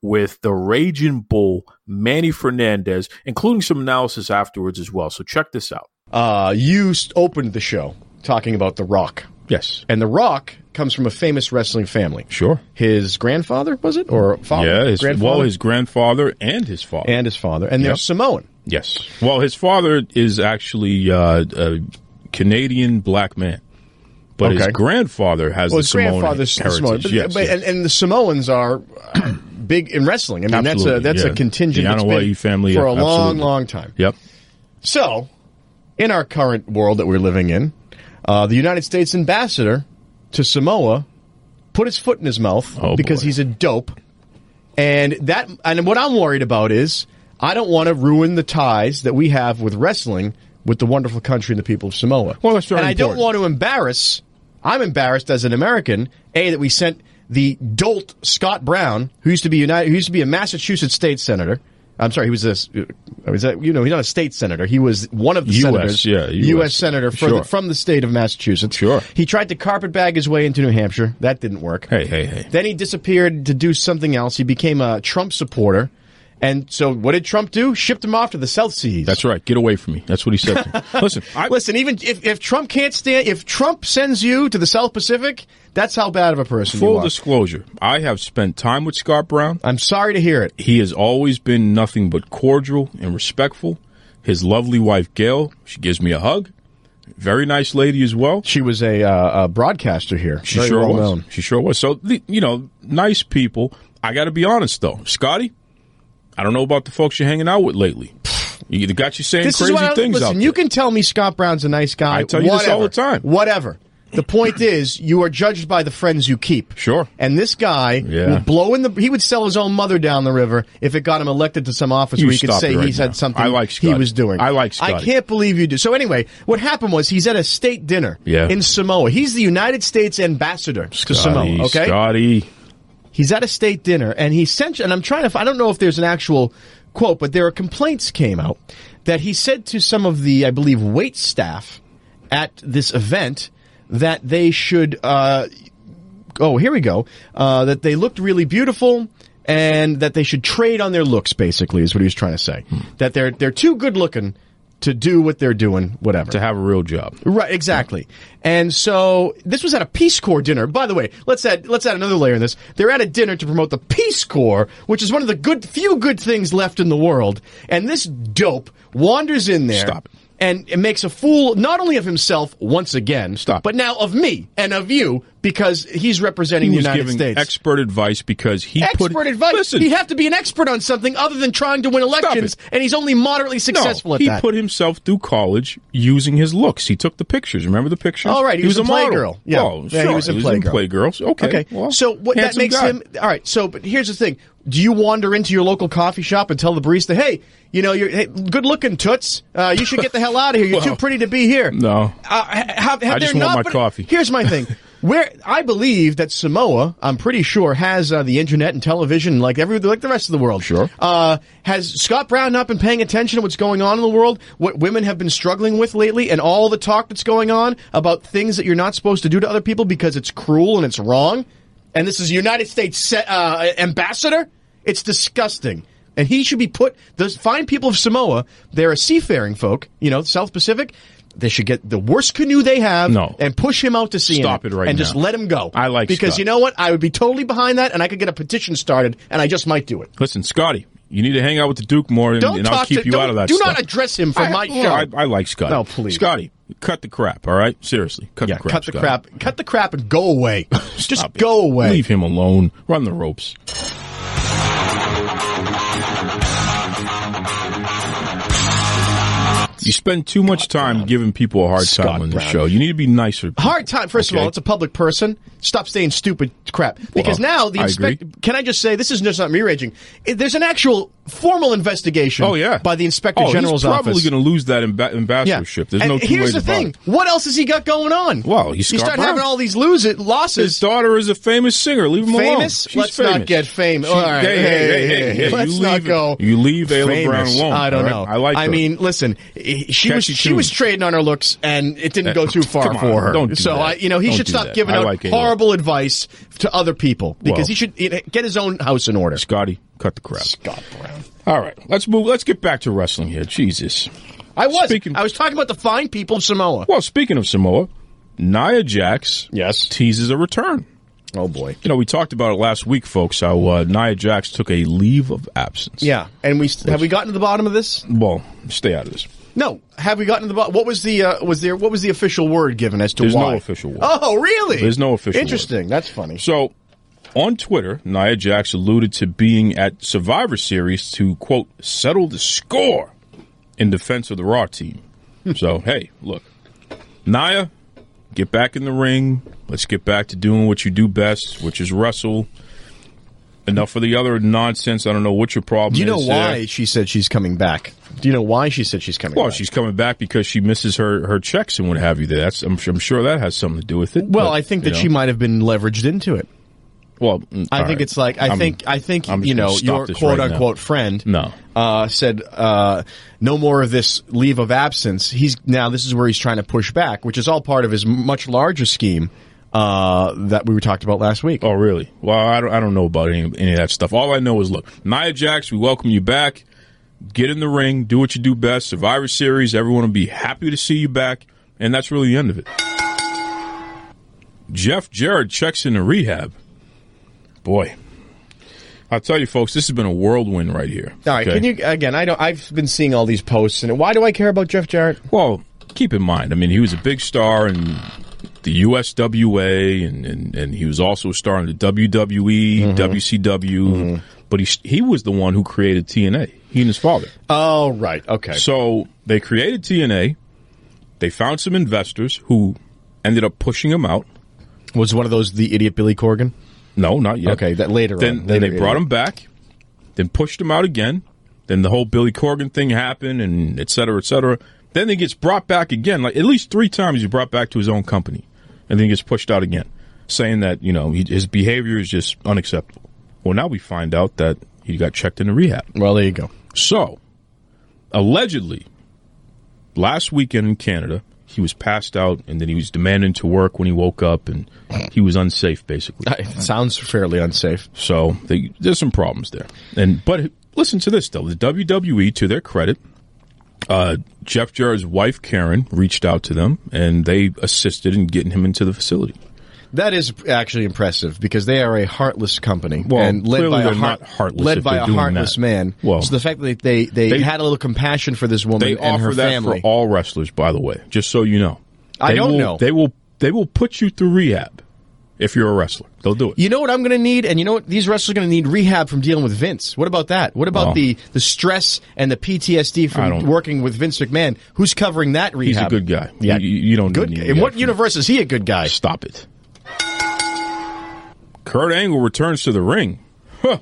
with the Raging Bull, Manny Fernandez, including some analysis afterwards as well. So check this out. Uh, you opened the show talking about The Rock. Yes. And The Rock comes from a famous wrestling family. Sure. His grandfather, was it? Or father? Yeah, his, grandfather? well, his grandfather and his father. and his father. And Yep. there's Samoan. yes. Well, his father is actually uh, a Canadian black man. But his grandfather has Well, the Samoan heritage. Samoan. But, yes, but- yes. And, and the Samoans are uh, big in wrestling. I mean, Absolutely, that's a that's yeah. a contingent The that's Anoa'i been family, for a absolutely. long, long time. Yep. So, in our current world that we're living in, uh, the United States ambassador to Samoa put his foot in his mouth Oh, because boy. he's a dope. And that, and what I'm worried about is I don't want to ruin the ties that we have with wrestling with the wonderful country and the people of Samoa. Well, that's very and I don't want to embarrass. I'm embarrassed as an American. A that we sent the dolt Scott Brown, who used to be United, who used to be a Massachusetts state senator. I'm sorry, he was a, uh, was that, you know, he's not a state senator. He was one of the US, senators, yeah, US. U.S. senator Sure. the, from the state of Massachusetts. Sure. He tried to carpet bag his way into New Hampshire. That didn't work. Hey, hey, hey. Then he disappeared to do something else. He became a Trump supporter. And so what did Trump do? Shipped him off to the South Seas. That's right. Get away from me. That's what he said. to. Listen, I, Listen, even if, if Trump can't stand, if Trump sends you to the South Pacific, that's how bad of a person you full disclosure, I have spent time with Scott Brown. I'm sorry to hear it. He has always been nothing but cordial and respectful. His lovely wife, Gail, she gives me a hug. Very nice lady as well. She was a, uh, a broadcaster here. She Very sure well was. known. She sure was. So, the- you know, nice people. I got to be honest, though. Scotty, I don't know about the folks you're hanging out with lately. You got you saying This crazy I, things listen, out you can tell me Scott Brown's a nice guy. I tell you this whatever, all the time. Whatever. The point is, you are judged by the friends you keep. Sure. And this guy Yeah. will blow in the. He would sell his own mother down the river if it got him elected to some office You where he could say right he said something I like he was doing. I like I can't believe you do. So anyway, what happened was he's at a state dinner Yeah. in Samoa. He's the United States ambassador to Samoa. Okay. Scotty. He's at a state dinner, and he sent. And I'm trying to. I don't know if there's an actual quote, but there are complaints came out that he said to some of the, I believe, wait staff at this event that they should. Uh, oh, here we go. Uh, that they looked really beautiful. And that they should trade on their looks, basically, is what he was trying to say. That they're they're too good looking to do what they're doing, whatever. To have a real job. Right, exactly. And so this was at a Peace Corps dinner. By the way, let's add let's add another layer in this. They're at a dinner to promote the Peace Corps, which is one of the good few good things left in the world. And this dope wanders in there. Stop it. And it makes a fool not only of himself once again, Stop. but now of me and of you because he's representing He the United giving States. expert advice because he Expert put advice. Listen, you have to be an expert on something other than trying to win elections, and he's only moderately successful no, at he that. He put himself through college using his looks. He took the pictures. Remember the pictures? All right, he was a in model. Playgirl. Yeah. Oh, Yeah, he was in Playgirl. Playgirls. Okay. Okay. well, so what that makes guy. him all right. So, but here's the thing: Do you wander into your local coffee shop and tell the barista, "Hey, you know, you're hey, good looking toots. Uh, you should get the hell out of here. You're too pretty to be here." No. Uh, ha- have, have I just want not my coffee. Here's my thing. Where I believe that Samoa, I'm pretty sure, has uh, the internet and television like every like the rest of the world. Sure. Uh, has Scott Brown not been paying attention to what's going on in the world? What women have been struggling with lately, and all the talk that's going on about things that you're not supposed to do to other people because it's cruel and it's wrong. And this is a United States se- uh, ambassador. It's disgusting. And he should be put. Those fine people of Samoa, they're a seafaring folk. You know, South Pacific. They should get the worst canoe they have No. and push him out to sea. Stop it right and just let him go. I like because Scott. you know what? I would be totally behind that, and I could get a petition started, and I just might do it. Listen, Scotty, you need to hang out with the Duke more, and, and I'll keep to. you out of that do stuff. not address him from I, my show. I, I like Scotty. No, please. Scotty, cut the crap. All right, seriously, cut yeah, the crap. cut the Scotty. crap. Cut the crap and go away. just go away. Leave him alone. Run the ropes. You spend too much time giving people a hard Scott time on the show. You need to be nicer. Hard time. First of all, it's a public person. Stop saying stupid crap. Because Well, now the inspector. Can I just say this is just not me raging? There's an actual formal investigation. Oh yeah, by the inspector oh, general's he's probably office. going to lose that amb- ambassadorship. There's and no two here's the thing. it. What else has he got going on? Well, he's you start Brown. having all these lose it losses. His daughter is a famous singer. Leave him alone. Famous? She's Let's famous. not get famous. She- All right. hey, hey, hey, hey, Let's you not go. You leave Ayla Brown alone. I don't all know. right? I like. I her. mean, listen. She was Catchy she was trading on her looks, and it didn't eh, go too far for her. don't do so you know, he should stop giving out horrible advice to other people because Well- he should get his own house in order. Scotty, cut the crap. Scott Brown. All right, let's move. Let's get back to wrestling here. Jesus. I was. Speaking- I was talking about the fine people of Samoa. Well, speaking of Samoa, Nia Jax Yes. teases a return. Oh boy. You know, we talked about it last week, folks. How uh, Nia Jax took a leave of absence. Yeah, and we have we gotten to the bottom of this? Well, stay out of this. No, have we gotten to the bottom? What was the uh, was there? What was the official word given as to There's no why? official word. Oh, really? There's no official word. Interesting. That's funny. So, on Twitter, Nia Jax alluded to being at Survivor Series to quote settle the score in defense of the Raw team. so, hey, look, Nia, get back in the ring. Let's get back to doing what you do best, which is wrestle. Enough of the other nonsense. I don't know what your problem Do you know is. why she said she's coming back? Do you know why she said she's coming Well, back? she's coming back because she misses her, her checks and what have you. That's I'm, I'm sure that has something to do with it. well, but, I think you that know. she might have been leveraged into it. Well, I think right. it's like I I'm- think I think I'm you know your quote right now. unquote friend No. uh, said uh, no more of this leave of absence. He's now this is where he's trying to push back, which is all part of his much larger scheme uh, that we were talked about last week. Oh, really? Well, I don't, I don't know about any, any of that stuff. All I know is, look, Nia Jax, we welcome you back. Get in the ring, do what you do best. Survivor Series, everyone will be happy to see you back, and that's really the end of it. Jeff Jarrett checks into rehab. Boy, I'll tell you, folks, this has been a whirlwind right here. All right, okay? can you again? I don't. I've been seeing all these posts, and why do I care about Jeff Jarrett? Well, keep in mind, I mean, he was a big star in the USWA, and, and, and he was also a star in the WWE, Mm-hmm. WCW, but he he was the one who created TNA. He and his father. Oh, right. Okay. So they created TNA. They found some investors who ended up pushing him out. Was one of those the idiot Billy Corgan? No, not yet. Okay, that later Then, on. then they Later brought him back, then pushed him out again. Then the whole Billy Corgan thing happened, and et cetera, et cetera. Then he gets brought back again, like at least three times he's brought back to his own company, and then he gets pushed out again, saying that you know he, his behavior is just unacceptable. Well, now we find out that he got checked into rehab. Well, there you go. So, allegedly, last weekend in Canada, he was passed out, and then he was demanding to work when he woke up, and he was unsafe, basically. It sounds fairly unsafe. So they, there's some problems there. And but listen to this though: the WWE, to their credit, uh, Jeff Jarrett's wife Karen reached out to them, and they assisted in getting him into the facility. That is actually impressive because they are a heartless company Well, and led clearly by a they're heart, not heartless led by a heartless that. man. Well, so the fact that they, they, they- had a little compassion for this woman They and her offer that family. for all wrestlers, by the way, just so you know. I don't will- know. They will they will put you through rehab if you're a wrestler. They'll do it. you know what I'm going to need, and you know what these wrestlers are going to need rehab from dealing with Vince. What about that? What about Oh. the the stress and the PTSD from working with Vince McMahon? Who's covering that rehab? He's a good guy. Yeah, You, you don't good. need In what universe is he a good guy? Stop it. Kurt Angle returns to the ring. Huh.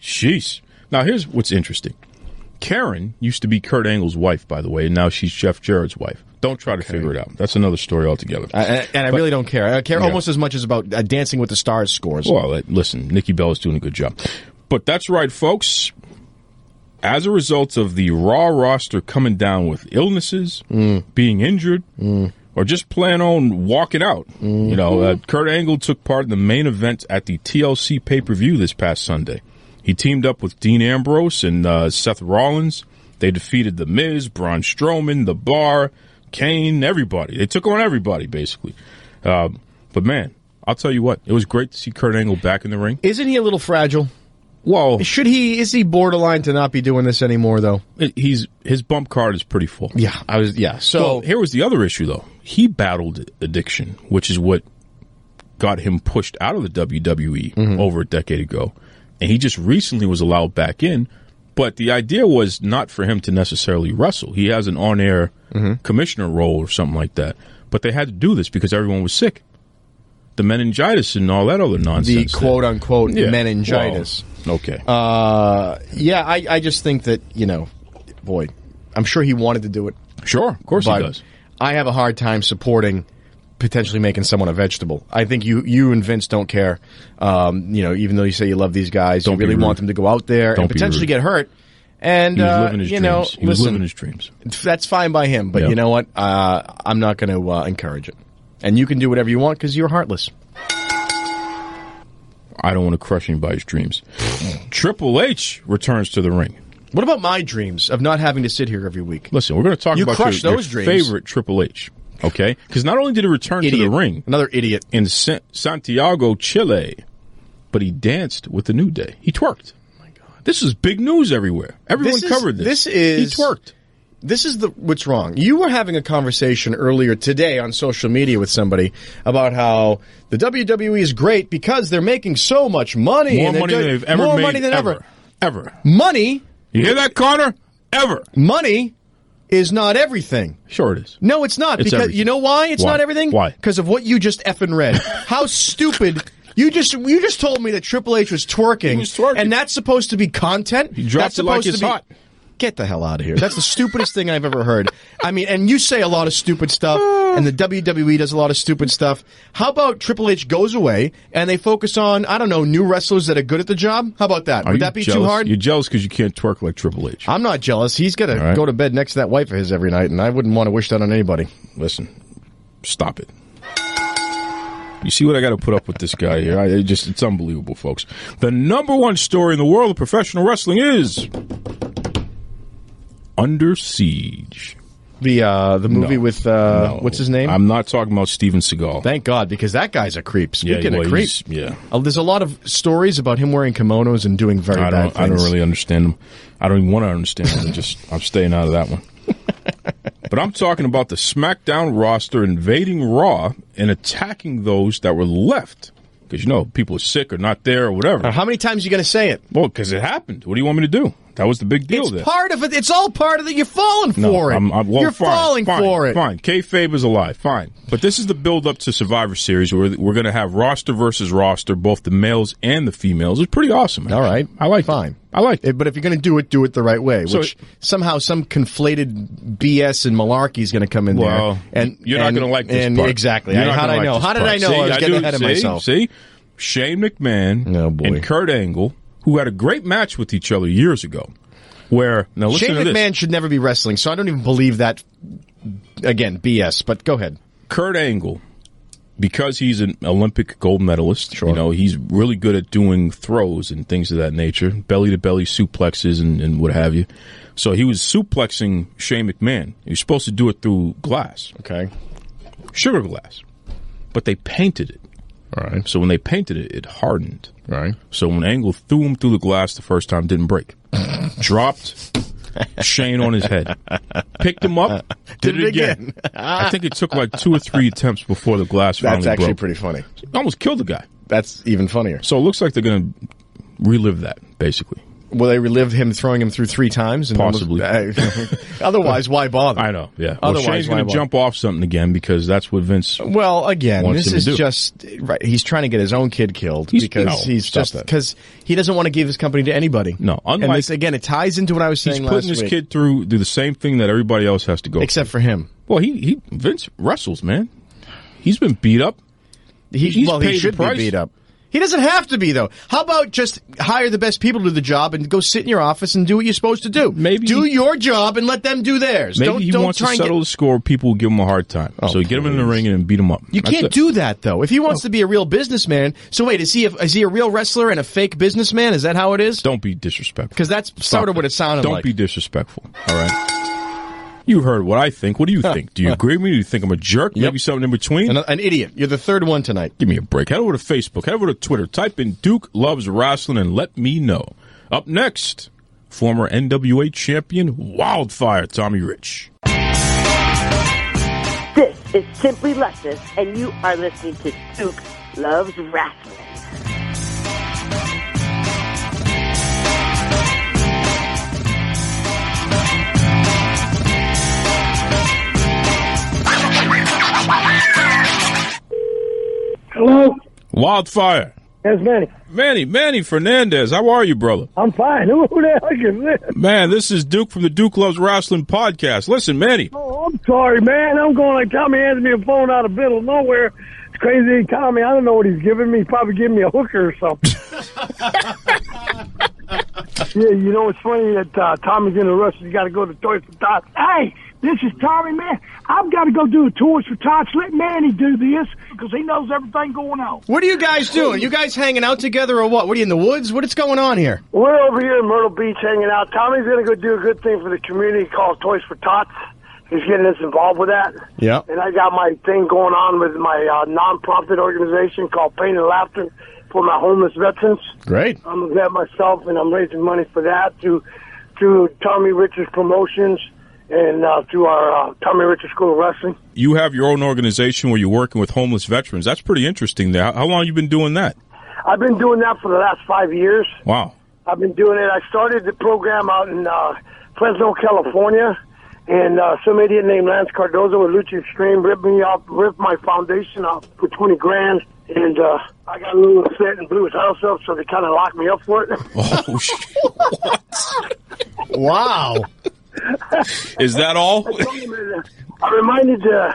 Jeez. Now here's what's interesting. Karen used to be Kurt Angle's wife, by the way, and now she's Jeff Jarrett's wife. Don't try to figure it out. That's another story altogether. I, I- and I But- really don't care. I care Yeah. almost as much as about uh, Dancing with the Stars scores. Well, listen, Nikki Bella is doing a good job. But that's right, folks. As a result of the Raw roster coming down with illnesses, being injured, or just plan on walking out, you know, uh, Kurt Angle took part in the main event at the TLC pay per view this past Sunday. He teamed up with Dean Ambrose and uh, Seth Rollins. They defeated The Miz, Braun Strowman, The Bar, Kane, everybody. They took on everybody, basically. Um, but man, I'll tell you what, it was great to see Kurt Angle back in the ring. Isn't he a little fragile? Well, Should he? Is he borderline to not be doing this anymore? Though. he's his bump card is pretty full. Yeah, I was. Yeah. So Well, here was the other issue, though. He battled addiction, which is what got him pushed out of the WWE Mm-hmm. over a decade ago. And he just recently was allowed back in. But the idea was not for him to necessarily wrestle. He has an on air Mm-hmm. commissioner role or something like that. But they had to do this because everyone was sick. The meningitis and all that other nonsense. The quote unquote Yeah, meningitis. well, okay. Uh, yeah, I, I just think that you know, boy, I'm sure he wanted to do it. sure, of course he does. I have a hard time supporting potentially making someone a vegetable. I think you you and Vince don't care. Um, you know, even though you say you love these guys, Don't you really want them to go out there Don't and potentially get hurt. And He was uh, living his you dreams. know, he was listen, living his dreams. that's fine by him. But Yeah. you know what? Uh, I'm not going to uh, encourage it. And you can do whatever you want because you're heartless. I don't want to crush anybody's dreams. Triple H returns to the ring. What about my dreams of not having to sit here every week? Listen, we're going to talk You about your, your favorite Triple H. Okay, because not only did he return to the ring Another idiot. in Sa- Santiago, Chile, but he danced with the New Day. He twerked. my God, this is big news everywhere. Everyone This is- covered this. this is- he twerked. This is the what's wrong. You were having a conversation earlier today on social media with somebody about how the WWE is great because they're making so much money. More and money than they've ever more made. money than ever. ever. Ever. Money, You hear that, Connor? Ever. money is not everything. Sure, it is. No, it's not It's because everything. you know why it's Why? not everything. Why? Because of what you just effing read. How stupid. You just you just told me that Triple H was twerking, was twerking. and that's supposed to be content. He dropped that's it like supposed it's to be, hot. Get the hell out of here. That's the stupidest thing I've ever heard. I mean, and you say a lot of stupid stuff, and the WWE does a lot of stupid stuff. How about Triple H goes away and they focus on, I don't know, new wrestlers that are good at the job? How about that? Are Would that be jealous? too hard? You're jealous because you can't twerk like Triple H. I'm not jealous. He's got to All right. go to bed next to that wife of his every night, and I wouldn't want to wish that on anybody. Listen, stop it. You see what I got to put up with this guy here? I, it just it's unbelievable, folks. The number one story in the world of professional wrestling is Under Siege. The uh, the movie No. with uh, No. what's his name? I'm not talking about Steven Seagal. Thank God, because that guy's a creep. Yeah, Speaking well, of creep, yeah. uh, there's a lot of stories about him wearing kimonos and doing very I bad things. I don't really understand them. I don't even want to understand them. Just I'm staying out of that one. but I'm talking about the SmackDown roster invading Raw and attacking those that were left. Because you know people are sick or not there or whatever. How many times are you going to say it? Well, because it happened. What do you want me to do? That was the big deal It's there. part of it. It's all part of it. You're falling no, for it. I'm, I'm, well, You're fine, falling fine, for it. Fine. Kayfabe is alive. Fine. But this is the build up to Survivor Series where we're going to have roster versus roster, both the males and the females. It's pretty awesome. All right. I like Fine. It. I like it. Eh, But if you're going to do it, do it the right way. So- which somehow some conflated BS and malarkey is going to come in Well, there. And you're not going to like this and part. Exactly. You're I- how did gonna I know? like this How did part. I know? See, I was getting do. ahead of see, myself. See, Shane McMahon Oh, boy. and Kurt Angle, who had a great match with each other years ago, where now listen Shane to this. McMahon should never be wrestling, so I don't even believe that. Again, BS. But go ahead. Kurt Angle, because he's an Olympic gold medalist, Sure. you know, he's really good at doing throws and things of that nature, belly to belly suplexes and, and what have you. So he was suplexing Shane McMahon. He was supposed to do it through glass, Okay. sugar glass, but they painted it. All right. So when they painted it, it hardened. Right. So when Angle threw him through the glass the first time, didn't break. Dropped Shane on his head. Picked him up, did, Did it again. I think it took like two or three attempts before the glass finally That's actually broke. pretty funny. Almost killed the guy. That's even funnier. So it looks like they're going to relive that, basically. Will they relive him throwing him through three times? And Possibly. otherwise, why bother? I know. Yeah. Well, Otherwise, Shane's going to jump off something again because that's what Vince. Well, again, this is just right. He's trying to get his own kid killed He's- because no, he's just because he doesn't want to give his company to anybody. No, and this again, it ties into what I was saying. He's putting last his week. kid through do the same thing that everybody else has to go. except for him. Well, he he Vince wrestles, man. He's been beat up. He, He's well, paid he the should be beat up. He doesn't have to be though. How about just hire the best people to do the job and go sit in your office and do what you're supposed to do? Maybe do your job and let them do theirs. Maybe don't he don't wants to settle get, the score. People will give him a hard time. Oh, so get him in the ring and beat him up. You That's can't it. do that though. If he wants to be a real businessman, so wait, is he a, is he a real wrestler and a fake businessman? Is that how it is? Don't be disrespectful. Because that's sort of what it sounded Don't like. be disrespectful. All right. You heard what I think. What do you think? Do you agree with me? Do you think I'm a jerk? Yep. Maybe something in between? An, an idiot. You're the third one tonight. Give me a break. Head over to Facebook. Head over to Twitter. Type in Duke Loves Wrestling and let me know. Up next, former NWA champion Wildfire Tommy Rich. This is Simply Luscious, and you are listening to Duke Loves Wrestling. Hello, Wildfire. it's Manny. Manny, Manny Fernandez. How are you, brother? I'm fine. Who, who the heck is this? Man, this is Duke from the Duke Loves Wrestling podcast. Listen, Manny. Oh, I'm sorry, man. I'm going like Tommy hands me a phone out of the middle of nowhere. It's crazy, Tommy. I don't know what he's giving me. He's probably giving me a hooker or something. yeah, you know it's funny that uh, Tommy's in a rush. He's got to go to Toys for Tots. Hey, this is Tommy, man. I've got to go do a Toys for Tots. Let Manny do this because he knows everything going on. What are you guys doing? You guys hanging out together or what? What are you in the woods? What is going on here? We're over here in Myrtle Beach hanging out. Tommy's going to go do a good thing for the community called Toys for Tots. He's getting us involved with that. Yeah. And I got my thing going on with my uh, non-profit organization called Pain and Laughter for my homeless veterans. Great. I'm a vet myself, and I'm raising money for that through through Tommy Richards Promotions and uh, through our uh, Tommy Richards School of Wrestling. You have your own organization where you're working with homeless veterans. That's pretty interesting. There. How how long you been doing that? I've been doing that for the last five years. Wow. I've been doing it. I started the program out in uh, Fresno, California, and uh, some idiot named Lance Cardozo with Lucha Extreme ripped me off, ripped my foundation off for twenty grand, and uh, I got a little upset and blew his house up, so they kind of locked me up for it. Oh, shit. Wow. Is that all? I reminded the,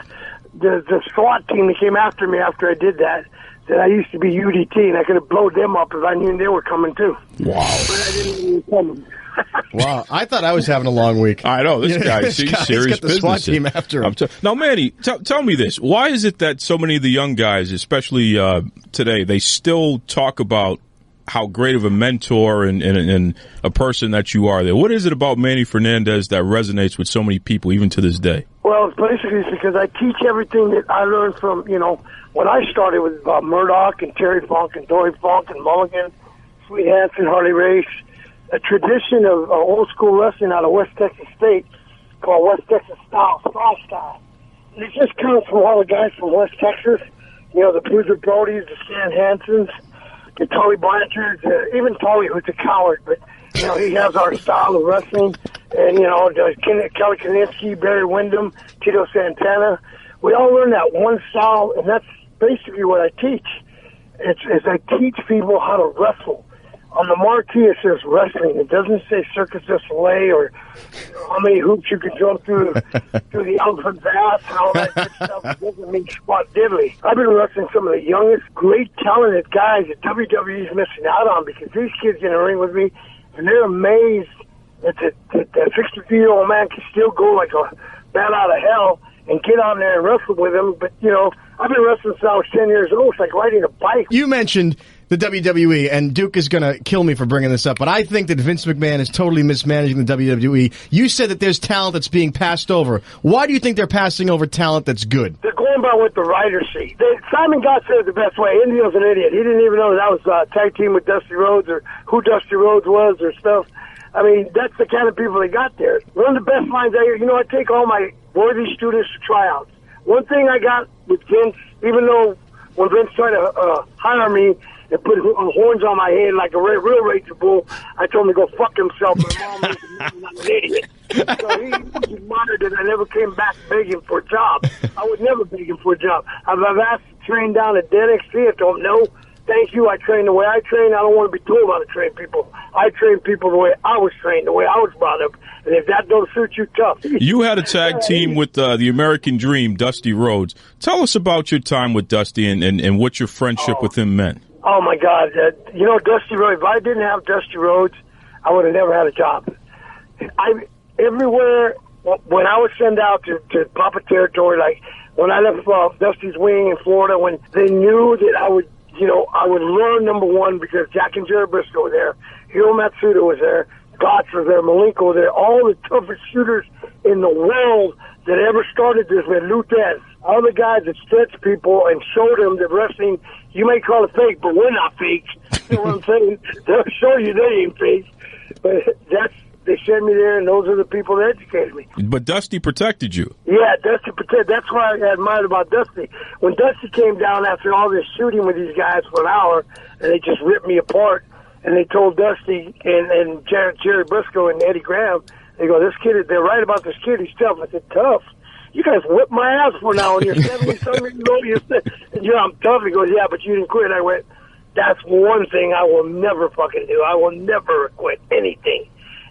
the the SWAT team that came after me after I did that that I used to be UDT and I could have blown them up if I knew they were coming too. Wow. But I didn't even come. Wow. I thought I was having a long week. I know this Yeah, guy. this He's guy's serious got the SWAT team after him. I'm t- now, Manny, t- tell me this: Why is it that so many of the young guys, especially uh, today, they still talk about how great of a mentor and, and, and a person that you are? There, what is it about Manny Fernandez that resonates with so many people, even to this day? Well, basically it's because I teach everything that I learned from, you know, when I started with uh, Murdoch and Terry Funk and Dory Funk and Mulligan, Sweet Hanson, Harley Race, a tradition of uh, old school wrestling out of West Texas State called West Texas Style, Style Style. And it just comes from all the guys from West Texas, you know, the Bruiser Brodies, the Stan Hansens, the Tully Blanchards, uh, even Tully, who's a coward, but, you know, he has our style of wrestling. And, you know, Ken- Kelly Kiniski, Barry Windham, Tito Santana. We all learn that one style, and that's basically what I teach. It's, is I teach people how to wrestle. On the marquee, it says wrestling. It doesn't say Circus du Soleil or how many hoops you can jump through through the elephant bath and all that good stuff. It doesn't mean squat diddly. I've been wrestling some of the youngest, great, talented guys that WWE's missing out on because these kids get in the ring with me and they're amazed that the, that the 63 year old man can still go like a bat out of hell and get on there and wrestle with him. But, you know, I've been wrestling since I was 10 years old. It's like riding a bike. You mentioned the WWE, and Duke is going to kill me for bringing this up, but I think that Vince McMahon is totally mismanaging the WWE. You said that there's talent that's being passed over. Why do you think they're passing over talent that's good? They're going by what the writers see. They, Simon Gott said it the best way. Indio's an idiot. He didn't even know that I was uh, tag team with Dusty Rhodes or who Dusty Rhodes was or stuff. I mean, that's the kind of people they got there. One of the best lines I hear, you know, I take all my worthy students to tryouts. One thing I got with Vince, even though when Vince tried to uh, hire me, and put horns on my head like a real, real raging bull. I told him to go fuck himself. My mom was I'm an idiot. So he, he that I never came back begging for a job. I would never beg him for a job. I've, I've asked to train down at Den XC. I told him, no, thank you. I train the way I train. I don't want to be told how to train people. I train people the way I was trained, the way I was brought up. And if that don't suit you, tough. You had a tag team with uh, the American Dream, Dusty Rhodes. Tell us about your time with Dusty and, and, and what your friendship with him meant. Oh my God! Uh, you know, Dusty Rhodes. If I didn't have Dusty Rhodes, I would have never had a job. I everywhere when I was sent out to, to Papa territory, like when I left uh, Dusty's wing in Florida, when they knew that I would, you know, I would learn number one because Jack and Gerry Brisco were there, Hiro Matsuda was there, Gotch was there, Malenko was there, all the toughest shooters in the world that ever started this man, Lou Thesz, all the guys that stretched people and showed them that wrestling, you may call it fake, but we're not fake. You know what I'm saying? They'll show you they ain't fake. But that's, they sent me there, and those are the people that educated me. But Dusty protected you. Yeah, Dusty protected. That's what I admired about Dusty. When Dusty came down after all this shooting with these guys for an hour, and they just ripped me apart, and they told Dusty and and Jerry, Gerry Brisco and Eddie Graham, they go, "This kid, they're right about this kid. He's tough." I said, "Tough." You guys whip my ass for now, and you're seventy something years old. You're, and you're I'm tough. He goes, "Yeah, but you didn't quit." I went, "That's one thing I will never fucking do. I will never quit anything."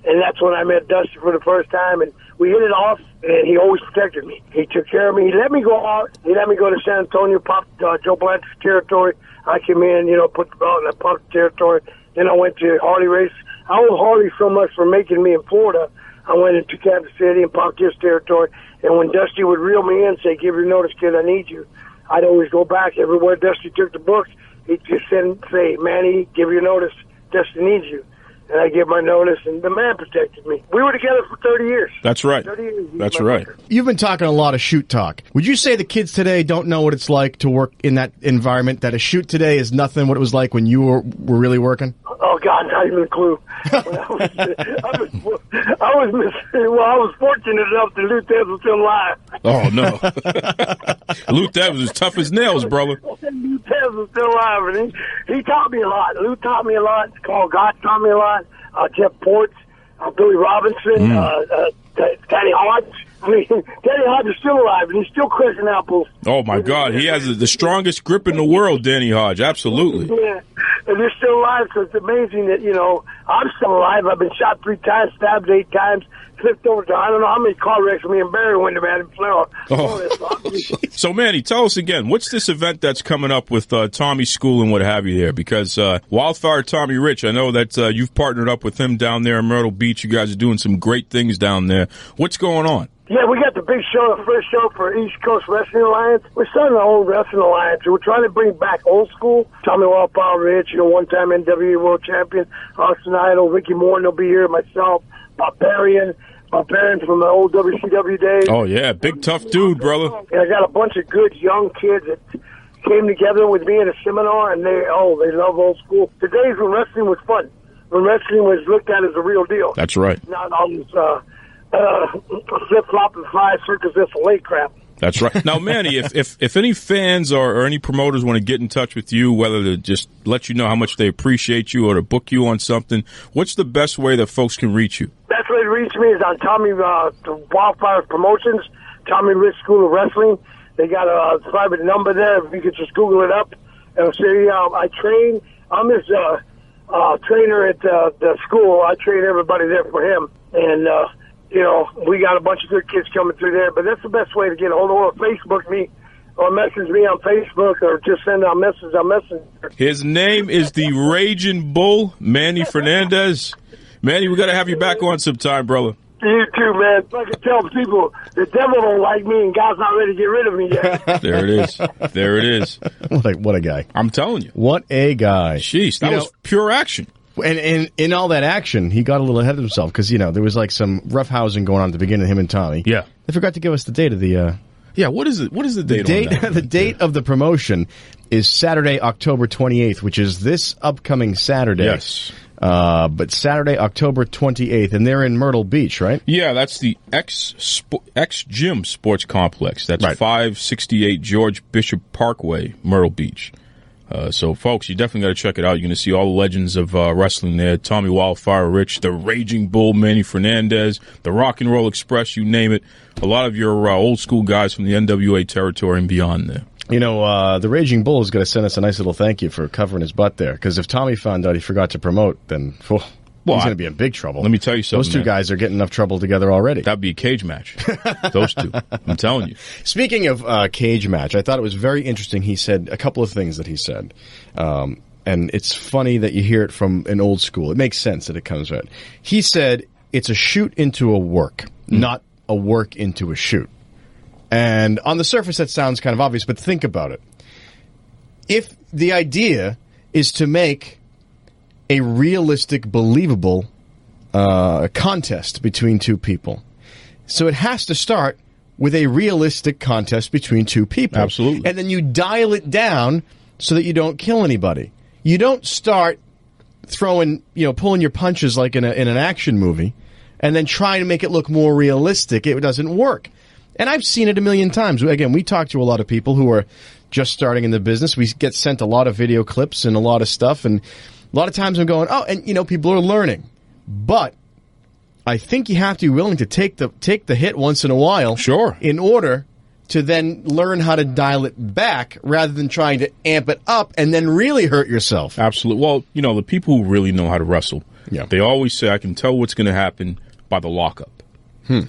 And that's when I met Dusty for the first time, and we hit it off. And he always protected me. He took care of me. He let me go out. He let me go to San Antonio, pop uh, Joe Blanchard's territory. I came in, you know, put the belt in the pop territory. Then I went to Harley Race. I owe Harley so much for making me in Florida. I went into Kansas City and popped his territory. And when Dusty would reel me in, say, "Give your notice, kid. I need you," I'd always go back everywhere. Dusty took the books. He'd just send, say, "Manny, give your notice. Dusty needs you." And I gave my notice, and the man protected me. We were together for 30 years. That's right. 30 years. That's right. brother. You've been talking a lot of shoot talk. Would you say the kids today don't know what it's like to work in that environment? That a shoot today is nothing what it was like when you were, were really working? Oh God, not even a clue. I was, I was, I was, well, I was fortunate enough that Lou Thesz was still alive. Oh no, Luke, that was as tough as nails, brother. Lou Thesz was still alive, and he, he taught me a lot. Lou taught me a lot. Karl Gotch taught me a lot. Uh, Jeff Ports, uh, Billy Robinson, Mm. uh, uh, Danny Hodge. I mean, Danny Hodge is still alive, and he's still crushing apples. Oh my God, he has the strongest grip in the world, Danny Hodge. Absolutely. Yeah, and they're still alive, so it's amazing that, you know, I'm still alive. I've been shot three times, stabbed eight times, flipped over to, I don't know how many car wrecks me and Barry went to man in Florida. Oh. So, Manny, tell us again, what's this event that's coming up with uh, Tommy School and what have you there? Because uh, Wildfire Tommy Rich, I know that uh, you've partnered up with him down there in Myrtle Beach. You guys are doing some great things down there. What's going on? Yeah, we got the big show, the first show for East Coast Wrestling Alliance. We're starting our own wrestling alliance. And we're trying to bring back old school. Tommy Wildfire Rich, you know, one-time NWA World Champion, Austin Idol, Ricky Morton will be here, myself, Barbarian, Barbarian from the old WCW days. Oh, yeah, big tough dude, brother. And I got a bunch of good young kids that came together with me at a seminar, and they oh they love old school. The days when wrestling was fun, when wrestling was looked at as a real deal, That's right. not all this uh, flip flop and fly circus this late crap. That's right. Now, Manny, if, if, if any fans or, or any promoters want to get in touch with you, whether to just let you know how much they appreciate you or to book you on something, what's the best way that folks can reach you? Best way to reach me is on Tommy uh, Wildfire Promotions, Tommy Rich School of Wrestling. They got a private number there. If you could just Google it up, it'll say uh, I train. I'm his uh, uh, trainer at uh, the school. I train everybody there for him, and uh, you know we got a bunch of good kids coming through there. But that's the best way to get a hold of or Facebook me or message me on Facebook or just send out messages on Messenger. His name is the Raging Bull, Manny Fernandez. Manny, we got to have you back on sometime, brother. You too, man. I can tell people the devil don't like me and God's not ready to get rid of me yet. There it is. There it is. what, a, what a guy. I'm telling you. What a guy. Jeez, that You was know- pure action. And, and in all that action, he got a little ahead of himself because, you know, there was like some rough housing going on at the beginning of him and Tommy. Yeah. They forgot to give us the date of the. Uh, Yeah, what is it? What is the the date? on date, the date of the promotion is Saturday, October 28th, which is this upcoming Saturday. Yes. Uh, but Saturday, October 28th, and they're in Myrtle Beach, right? Yeah, that's the X X Gym Sports Complex. That's Right. 568 George Bishop Parkway, Myrtle Beach. Uh, so, folks, you definitely got to check it out. You're going to see all the legends of uh, wrestling there. Tommy Wildfire Rich, the Raging Bull, Manny Fernandez, the Rock and Roll Express, you name it. A lot of your uh, old school guys from the NWA territory and beyond there. You know, uh, the Raging Bull is going to send us a nice little thank you for covering his butt there. Because if Tommy found out he forgot to promote, then Well, he's going to be in big trouble. Let me tell you something. Those two man. guys are getting enough trouble together already. That'd be a cage match. Those two. I'm telling you. Speaking of uh, cage match, I thought it was very interesting. He said a couple of things that he said. Um, and it's funny that you hear it from an old school. It makes sense that it comes right. He said it's a shoot into a work, not a work into a shoot. And on the surface, that sounds kind of obvious, but think about it. If the idea is to make a realistic, believable uh, contest between two people, so it has to start with a realistic contest between two people. Absolutely. And then you dial it down so that you don't kill anybody. You don't start throwing, you know, pulling your punches like in, a, in an action movie and then trying to make it look more realistic. It doesn't work. And I've seen it a million times. Again, we talk to a lot of people who are just starting in the business. We get sent a lot of video clips and a lot of stuff. And a lot of times I'm going, oh, and you know, people are learning. But I think you have to be willing to take the take the hit once in a while. Sure. In order to then learn how to dial it back rather than trying to amp it up and then really hurt yourself. Absolutely. Well, you know, the people who really know how to wrestle, Yeah. they always say, I can tell what's going to happen by the lockup. Hmm.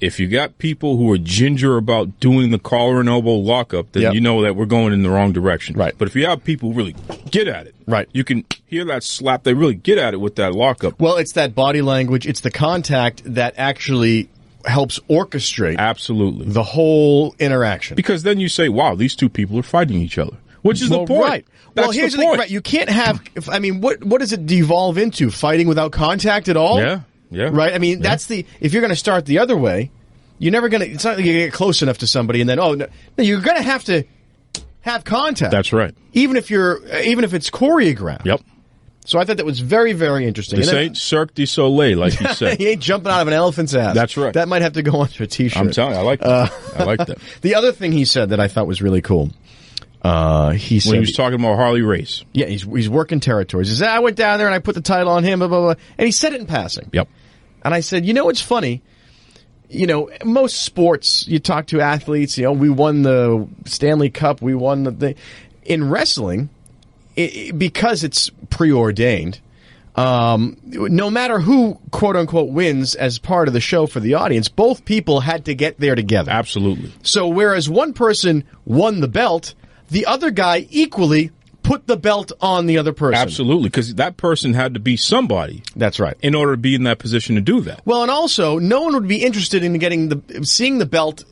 If you got people who are ginger about doing the collar and elbow lockup, then Yep. you know that we're going in the wrong direction. Right. But if you have people who really get at it, Right. you can hear that slap. They really get at it with that lockup. Well, it's that body language, it's the contact that actually helps orchestrate Absolutely. the whole interaction. Because then you say, wow, these two people are fighting each other, which is well, the point. Right. That's well, here's the the, thing. point. Right. You can't have. If, I mean, what what does it devolve into? Fighting without contact at all? Yeah. Yeah. Right. I mean, that's the. If you're going to start the other way, you're never going to. It's not like you get close enough to somebody and then oh no, no you're going to have to have contact. That's right. Even if you're, even if it's choreographed. Yep. So I thought that was very, very interesting. This then- ain't Cirque du Soleil, like you said. he ain't jumping out of an elephant's ass. That's right. That might have to go onto a t-shirt. I'm telling you, I like that. Uh, I like that. The other thing he said that I thought was really cool. Uh, he said When he was talking about Harley Race. Yeah, he's he's working territories. He I went down there and I put the title on him, blah, blah, blah. And he said it in passing. Yep. And I said, you know what's funny? You know, most sports, you talk to athletes, you know, we won the Stanley Cup, we won the thing. In wrestling, i i because it's preordained, um, no matter who, quote unquote, wins as part of the show for the audience, both people had to get there together. Absolutely. So whereas one person won the belt, the other guy equally put the belt on the other person. Absolutely, because that person had to be somebody. That's right. In order to be in that position to do that. Well, and also, no one would be interested in getting the seeing the belt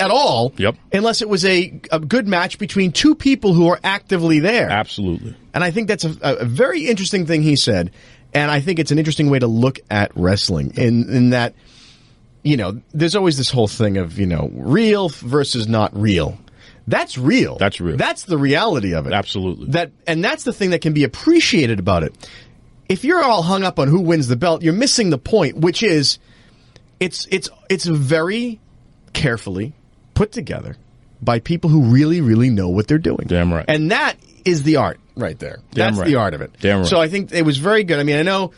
at all. Yep. Unless it was a, a good match between two people who are actively there. Absolutely. And I think that's a, a very interesting thing he said. And I think it's an interesting way to look at wrestling in, in that, you know, there's always this whole thing of, you know, real versus not real. That's real. That's real. That's the reality of it. Absolutely. That, and that's the thing that can be appreciated about it. If you're all hung up on who wins the belt, you're missing the point, which is, it's, it's, it's very carefully put together by people who really, really know what they're doing. Damn right. And that is the art right there. Damn That's right. the art of it. Damn right. So I think it was very good. I mean, I know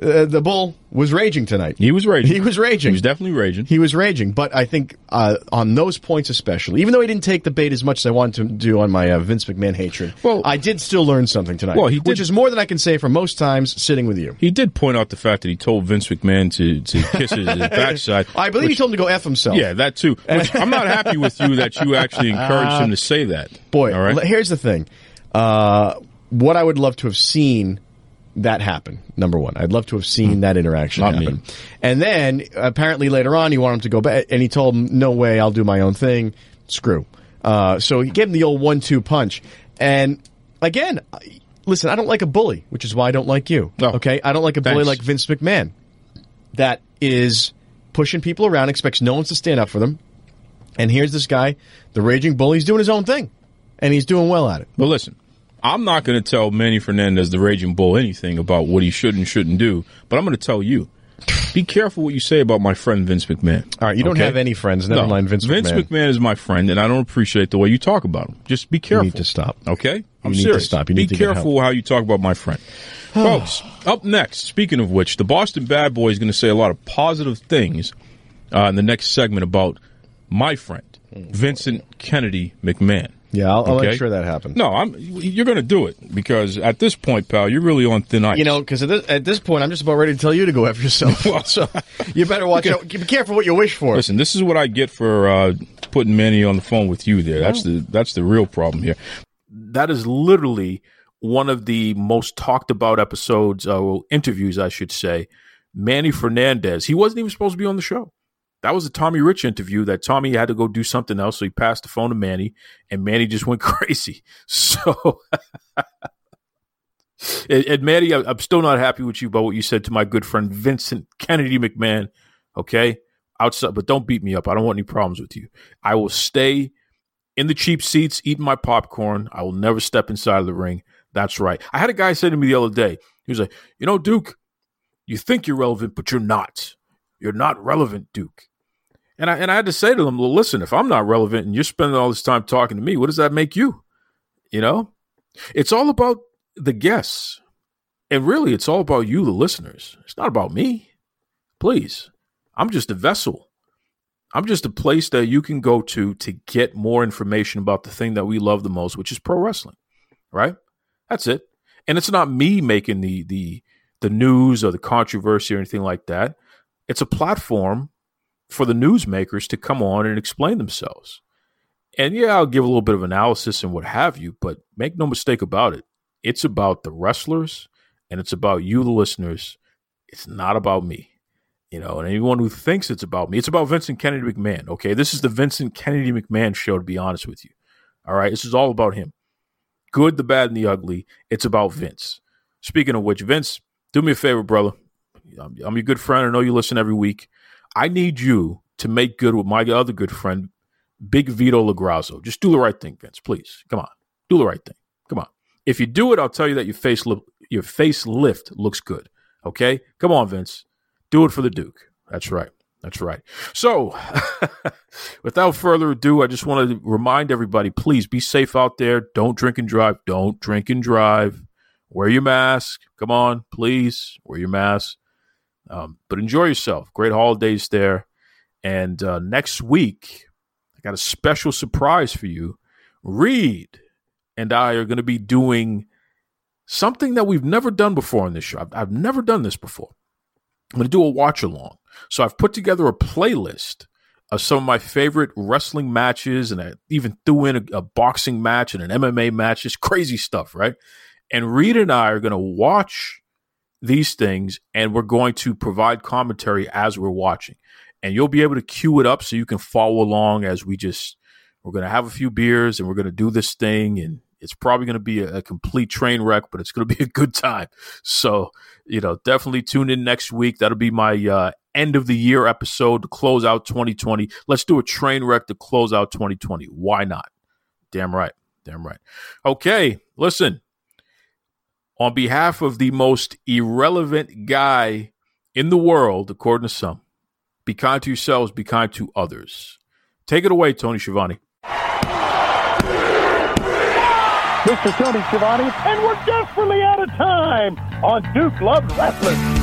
uh, the bull was raging tonight. He was raging. He was raging. He was definitely raging. He was raging, but I think uh, on those points especially, even though he didn't take the bait as much as I wanted to do on my uh, Vince McMahon hatred, Well- I did still learn something tonight. Well, he did- which is more than I can say for most times sitting with you. He did point out the fact that he told Vince McMahon to, to kiss his, his backside. I believe he told him to go f himself. Yeah, that too. Which I'm not happy with you that you actually encouraged him to say that. Boy, all right. here's the thing. Uh, what I would love to have seen that happen. Number one, I'd love to have seen that interaction Not me. happen. And then apparently later on, he wanted him to go back, and he told him, "No way, I'll do my own thing." Screw. Uh, so he gave him the old one-two punch. And again, listen, I don't like a bully, which is why I don't like you. Oh, okay, I don't like a bully like Vince McMahon. That is pushing people around, expects no one to stand up for them. And here's this guy, the raging bull. He's doing his own thing, and he's doing well at it. But listen, I'm not going to tell Manny Fernandez, the Raging Bull, anything about what he should and shouldn't do. But I'm going to tell you, be careful what you say about my friend Vince McMahon. All right, you don't Okay? have any friends. Never No. mind Vince McMahon. Vince McMahon is my friend, and I don't appreciate the way you talk about him. Just be careful. You need to stop. Okay? I'm you need serious. to stop. You Be need to get careful how you talk about my friend. Folks, up next, speaking of which, the Boston Bad Boy is going to say a lot of positive things uh, in the next segment about my friend, Vincent Kennedy McMahon. Yeah, I'll, I'll make sure that happens. No, I'm. You're going to do it because at this point, pal, you're really on thin ice. You know, because at this, at this point, I'm just about ready to tell you to go after yourself. so you better watch out. Be careful what you wish for. Listen, this is what I get for uh, putting Manny on the phone with you. There, that's the that's the real problem here. that is literally one of the most talked about episodes, uh, well, interviews, I should say. Manny Fernandez, he wasn't even supposed to be on the show. That was a Tommy Rich interview that Tommy had to go do something else. So he passed the phone to Manny, and Manny just went crazy. So, and, and Manny, I'm still not happy with you about what you said to my good friend Vincent Kennedy McMahon. Okay. Outside, but don't beat me up. I don't want any problems with you. I will stay in the cheap seats eating my popcorn. I will never step inside of the ring. That's right. I had a guy say to me the other day, he was like, You know, Duke, you think you're relevant, but you're not. You're not relevant, Duke. And I, and I had to say to them, Well, listen, if I'm not relevant and you're spending all this time talking to me, what does that make you? You know, it's all about the guests. And really, it's all about you, the listeners. It's not about me. Please. I'm just a vessel. I'm just a place that you can go to to get more information about the thing that we love the most, which is pro wrestling. Right? That's it. And it's not me making the the the news or the controversy or anything like that. It's a platform for the newsmakers to come on and explain themselves. And yeah, I'll give a little bit of analysis and what have you, but make no mistake about it. It's about the wrestlers and it's about you, the listeners. It's not about me. You know, and anyone who thinks it's about me, it's about Vincent Kennedy McMahon. Okay. This is the Vincent Kennedy McMahon show, to be honest with you. All right. This is all about him. Good, the bad, and the ugly. It's about Vince. Speaking of which, Vince, do me a favor, brother. I'm, I'm your good friend. I know you listen every week. I need you to make good with my other good friend, Big Vito LoGrasso. Just do the right thing, Vince. Please. Come on. Do the right thing. Come on. If you do it, I'll tell you that your face li- your facelift looks good. Okay? Come on, Vince. Do it for the Duke. That's right. That's right. So, without further ado, I just want to remind everybody please be safe out there. Don't drink and drive. Don't drink and drive. Wear your mask. Come on, please. Wear your mask. Um, but enjoy yourself. Great holidays there. And uh, next week, I got a special surprise for you. Reed and I are going to be doing something that we've never done before on this show. I've, I've never done this before. I'm going to do a watch along. So I've put together a playlist of some of my favorite wrestling matches, and I even threw in a, a boxing match and an MMA match. Just crazy stuff, right? And Reed and I are going to watch these things, and we're going to provide commentary as we're watching. And you'll be able to cue it up so you can follow along as we just we're going to have a few beers and we're going to do this thing and it's probably going to be a, a complete train wreck but it's going to be a good time. So you know definitely tune in next week. That'll be my uh, end of the year episode to close out 2020 let's do a train wreck to close out 2020 why not? Damn right. Damn right. Okay listen on behalf of the most irrelevant guy in the world according to some be kind to yourselves be kind to others take it away tony Schiavone. This is Tony Schiavone, and we're desperately out of time on Duke Loves Wrestling.